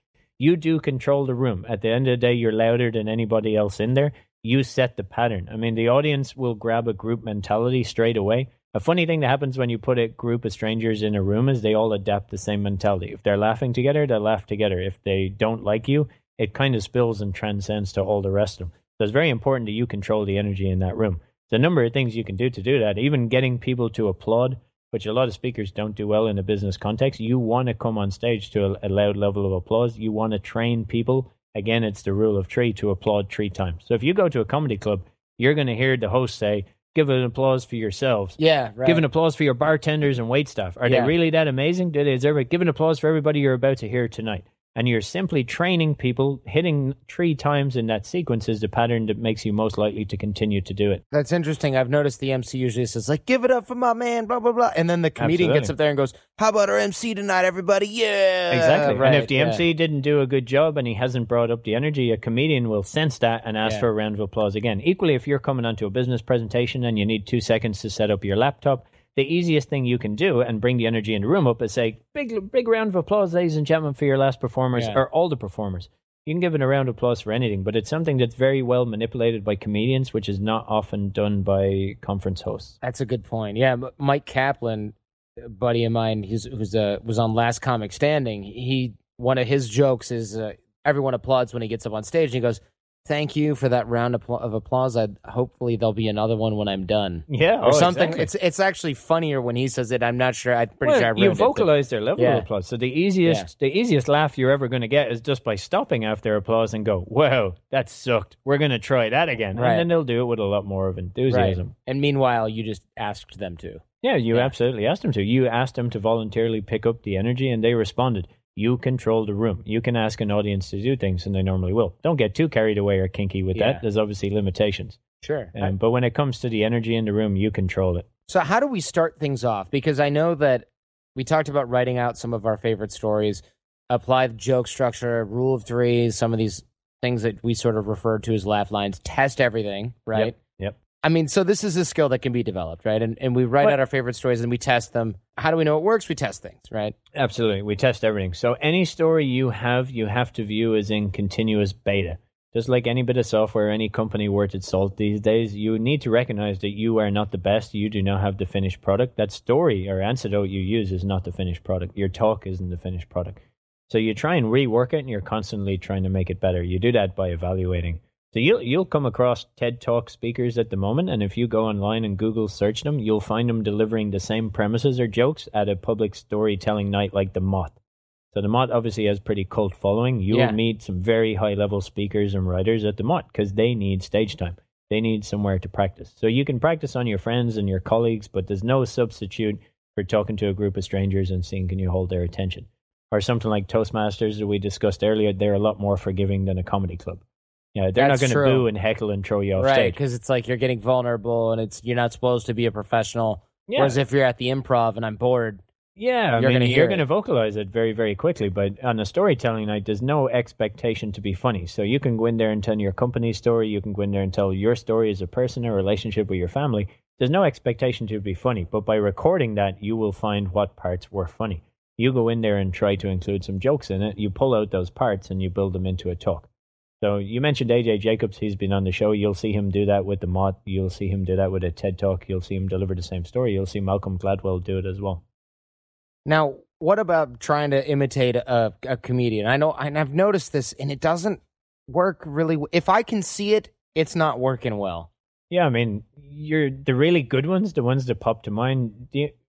You do control the room. At the end of the day, you're louder than anybody else in there. You set the pattern. I mean, the audience will grab a group mentality straight away. A funny thing that happens when you put a group of strangers in a room is they all adapt the same mentality. If they're laughing together, they laugh together. If they don't like you, it kind of spills and transcends to all the rest of them. So it's very important that you control the energy in that room. There's a number of things you can do to do that. Even getting people to applaud, which a lot of speakers don't do well in a business context. You want to come on stage to a, a loud level of applause. You want to train people. Again, it's the rule of three to applaud three times. So if you go to a comedy club, you're going to hear the host say, "Give an applause for yourselves." Yeah, right. Give an applause for your bartenders and wait staff. Are Yeah. they really that amazing? Do they deserve it? Give an applause for everybody you're about to hear tonight. And you're simply training people. Hitting three times in that sequence is the pattern that makes you most likely to continue to do it. That's interesting. I've noticed the MC usually says like, "Give it up for my man," blah blah blah, and then the comedian Absolutely. gets up there and goes, "How about our MC tonight, everybody?" Yeah, Exactly. Right, and if the yeah. MC didn't do a good job and he hasn't brought up the energy, a comedian will sense that and ask Yeah. for a round of applause again. Equally, if you're coming onto a business presentation and you need two seconds to set up your laptop, the easiest thing you can do and bring the energy in the room up is say, big, big round of applause, ladies and gentlemen, for your last performers Yeah. or all the performers. You can give it a round of applause for anything, but it's something that's very well manipulated by comedians, which is not often done by conference hosts. That's a good point. Yeah, Mike Kaplan, a buddy of mine, he's who's uh, was on Last Comic Standing. He one of his jokes is uh, everyone applauds when he gets up on stage, and he goes, "Thank you for that round of, applause. I hopefully there'll be another one when I'm done." Yeah, Or oh, something. exactly. It's it's actually funnier when he says it. I'm not sure. I'm pretty well, sure I you it, vocalize their level Yeah. of applause. So the easiest, the easiest laugh you're ever going to get is just by stopping after applause and go, "Wow, that sucked. We're going to try that again." Right. And then they'll do it with a lot more of Right. enthusiasm. And meanwhile, you just asked them to. Yeah, you Yeah. absolutely asked them to. You asked them to voluntarily pick up the energy, and they responded. You control the room. You can ask an audience to do things, and they normally will. Don't get too carried away or kinky with Yeah. that. There's obviously limitations. Sure. Um, but when it comes to the energy in the room, you control it. So, how do we start things off? Because I know that we talked about writing out some of our favorite stories, apply the joke structure, rule of threes, some of these things that we sort of refer to as laugh lines. Test everything, right? Yep. I mean, so this is a skill that can be developed, right? And and we write But- out our favorite stories and we test them. How do we know it works? We test things, right? Absolutely. We test everything. So any story you have, you have to view as in continuous beta. Just like any bit of software, any company worth its salt these days, you need to recognize that you are not the best. You do not have the finished product. That story or antidote you use is not the finished product. Your talk isn't the finished product. So you try and rework it and you're constantly trying to make it better. You do that by evaluating. So you'll you'll come across TED Talk speakers at the moment, and if you go online and Google search them, you'll find them delivering the same premises or jokes at a public storytelling night like the Moth. So the Moth obviously has pretty cult following. You'll Yeah. meet some very high level speakers and writers at the Moth because they need stage time. They need somewhere to practice. So you can practice on your friends and your colleagues, but there's no substitute for talking to a group of strangers and seeing can you hold their attention. Or something like Toastmasters that we discussed earlier, they're a lot more forgiving than a comedy club. Yeah, they're That's not going to boo and heckle and throw you off right, stage. because it's like you're getting vulnerable and it's you're not supposed to be a professional. Yeah, Whereas if you're at the improv and I'm bored, yeah. I you're mean, gonna you're going to vocalize it very, very quickly. But on a storytelling night, there's no expectation to be funny. So you can go in there and tell your company story. You can go in there and tell your story as a person, a relationship with your family. There's no expectation to be funny. But by recording that, you will find what parts were funny. You go in there and try to include some jokes in it. You pull out those parts and you build them into a talk. So you mentioned AJ Jacobs. He's been on the show. You'll see him do that with the Moth. You'll see him do that with a TED Talk. You'll see him deliver the same story. You'll see Malcolm Gladwell do it as well. Now, what about trying to imitate a, a comedian? I know, and I've noticed this, and it doesn't work really. w- If I can see it, it's not working well. Yeah, I mean, you're the really good ones, the ones that pop to mind.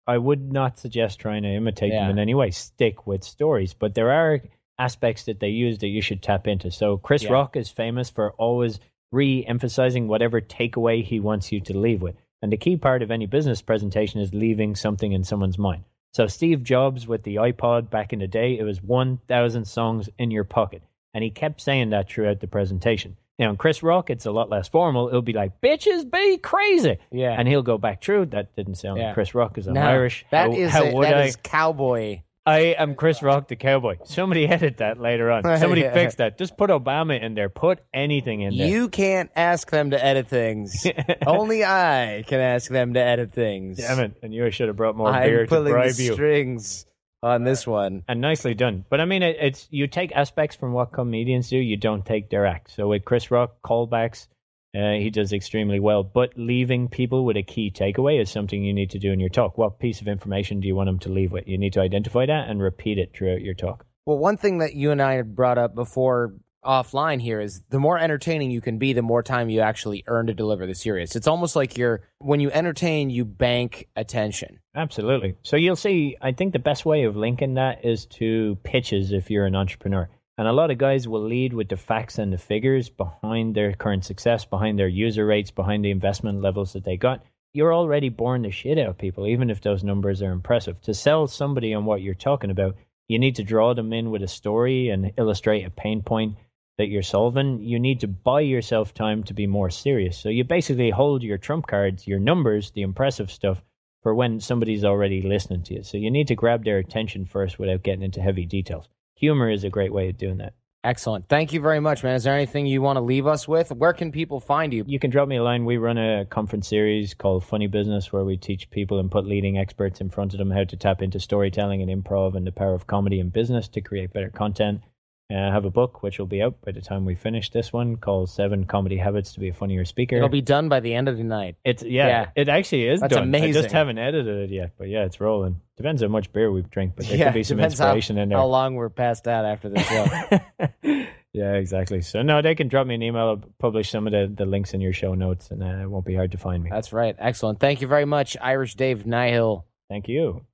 I would not suggest trying to imitate Yeah. them in any way. Stick with stories, but there are aspects that they use that you should tap into. So Chris Yeah. Rock is famous for always re-emphasizing whatever takeaway he wants you to leave with. And the key part of any business presentation is leaving something in someone's mind. So Steve Jobs with the iPod back in the day, it was 1000 songs in your pocket. And he kept saying that throughout the presentation. Now, in Chris Rock, it's a lot less formal. It'll be like, bitches be crazy. Yeah, And he'll go back true, That didn't sound Yeah. like Chris Rock because I'm No, Irish. That how, is how a- that I? is cowboy. I am Chris Rock the cowboy. Somebody edit that later on. Somebody Yeah. fix that. Just put Obama in there. Put anything in there. You can't ask them to edit things. Only I can ask them to edit things. Damn it. And you should have brought more beer I'm to pulling bribe the you. strings on this one. and nicely done. But I mean, it, it's you take aspects from what comedians do, you don't take their act. So with Chris Rock, callbacks, uh, he does extremely well. But leaving people with a key takeaway is something you need to do in your talk. What piece of information do you want them to leave with? You need to identify that and repeat it throughout your talk. Well, one thing that you and I had brought up before offline here is the more entertaining you can be, the more time you actually earn to deliver the series. It's almost like you're when you entertain, you bank attention. Absolutely. So you'll see, I think the best way of linking that is to pitches if you're an entrepreneur. And a lot of guys will lead with the facts and the figures behind their current success, behind their user rates, behind the investment levels that they got. You're already boring the shit out of people, even if those numbers are impressive. To sell somebody on what you're talking about, you need to draw them in with a story and illustrate a pain point that you're solving. You need to buy yourself time to be more serious. So you basically hold your trump cards, your numbers, the impressive stuff, for when somebody's already listening to you. So you need to grab their attention first without getting into heavy details. Humor is a great way of doing that. Excellent. Thank you very much, man. Is there anything you want to leave us with? Where can people find you? You can drop me a line. We run a conference series called Funny Business where we teach people and put leading experts in front of them how to tap into storytelling and improv and the power of comedy and business to create better content. Uh, I have a book which will be out by the time we finish this one called Seven Comedy Habits to Be a Funnier Speaker. It'll be done by the end of the night. It's yeah, Yeah. it actually is That's done. I just haven't edited it yet, but yeah, it's rolling. Depends how much beer we've drank, but there yeah, could be some depends how- inspiration in there. How long we're passed out after the show. yeah, exactly. So no, they can drop me an email. I'll publish some of the, the links in your show notes, and uh, it won't be hard to find me. That's right. Excellent. Thank you very much, Irish Dave Nihill. Thank you.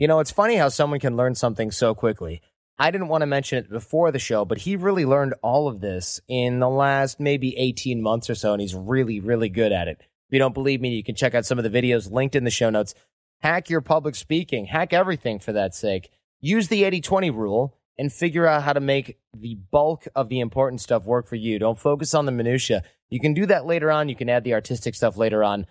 You know, it's funny how someone can learn something so quickly. I didn't want to mention it before the show, but he really learned all of this in the last maybe 18 months or so, and he's really, really good at it. If you don't believe me, you can check out some of the videos linked in the show notes. Hack your public speaking, hack everything for that sake. Use the 80 20 rule and figure out how to make the bulk of the important stuff work for you. Don't focus on the minutia. You can do that later on. You can add the artistic stuff later on.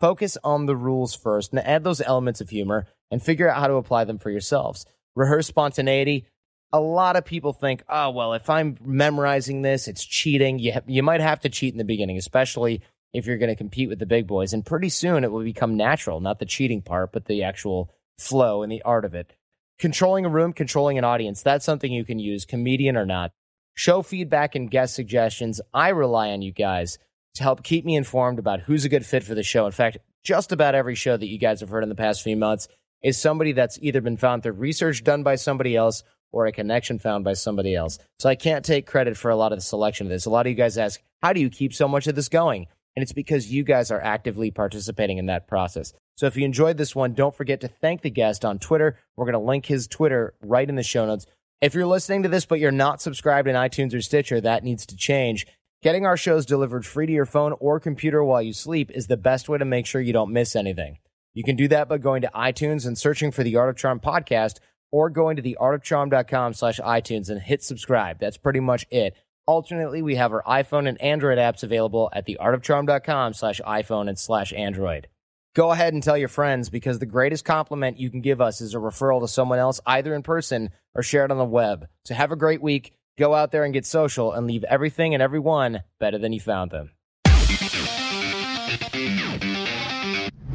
Focus on the rules first and add those elements of humor and figure out how to apply them for yourselves. Rehearse spontaneity. a lot of people think, oh, well, if I'm memorizing this, it's cheating. You, ha- you might have to cheat in the beginning, especially if you're going to compete with the big boys. And pretty soon it will become natural, not the cheating part, but the actual flow and the art of it. Controlling a room, controlling an audience, that's something you can use, comedian or not. Show feedback and guest suggestions. I rely on you guys to help keep me informed about who's a good fit for the show. In fact, just about every show that you guys have heard in the past few months is somebody that's either been found through research done by somebody else or a connection found by somebody else. So I can't take credit for a lot of the selection of this. A lot of you guys ask, how do you keep so much of this going? And it's because you guys are actively participating in that process. So if you enjoyed this one, don't forget to thank the guest on Twitter. We're going to link his Twitter right in the show notes. If you're listening to this, but you're not subscribed in iTunes or Stitcher, that needs to change. Getting our shows delivered free to your phone or computer while you sleep is the best way to make sure you don't miss anything. You can do that by going to iTunes and searching for the Art of Charm podcast or going to theartofcharm.com slash iTunes and hit subscribe. That's pretty much it. Alternately, we have our iPhone and Android apps available at theartofcharm.com slash iPhone and slash Android. Go ahead and tell your friends because the greatest compliment you can give us is a referral to someone else, either in person or shared on the web. So have a great week. Go out there and get social and leave everything and everyone better than you found them.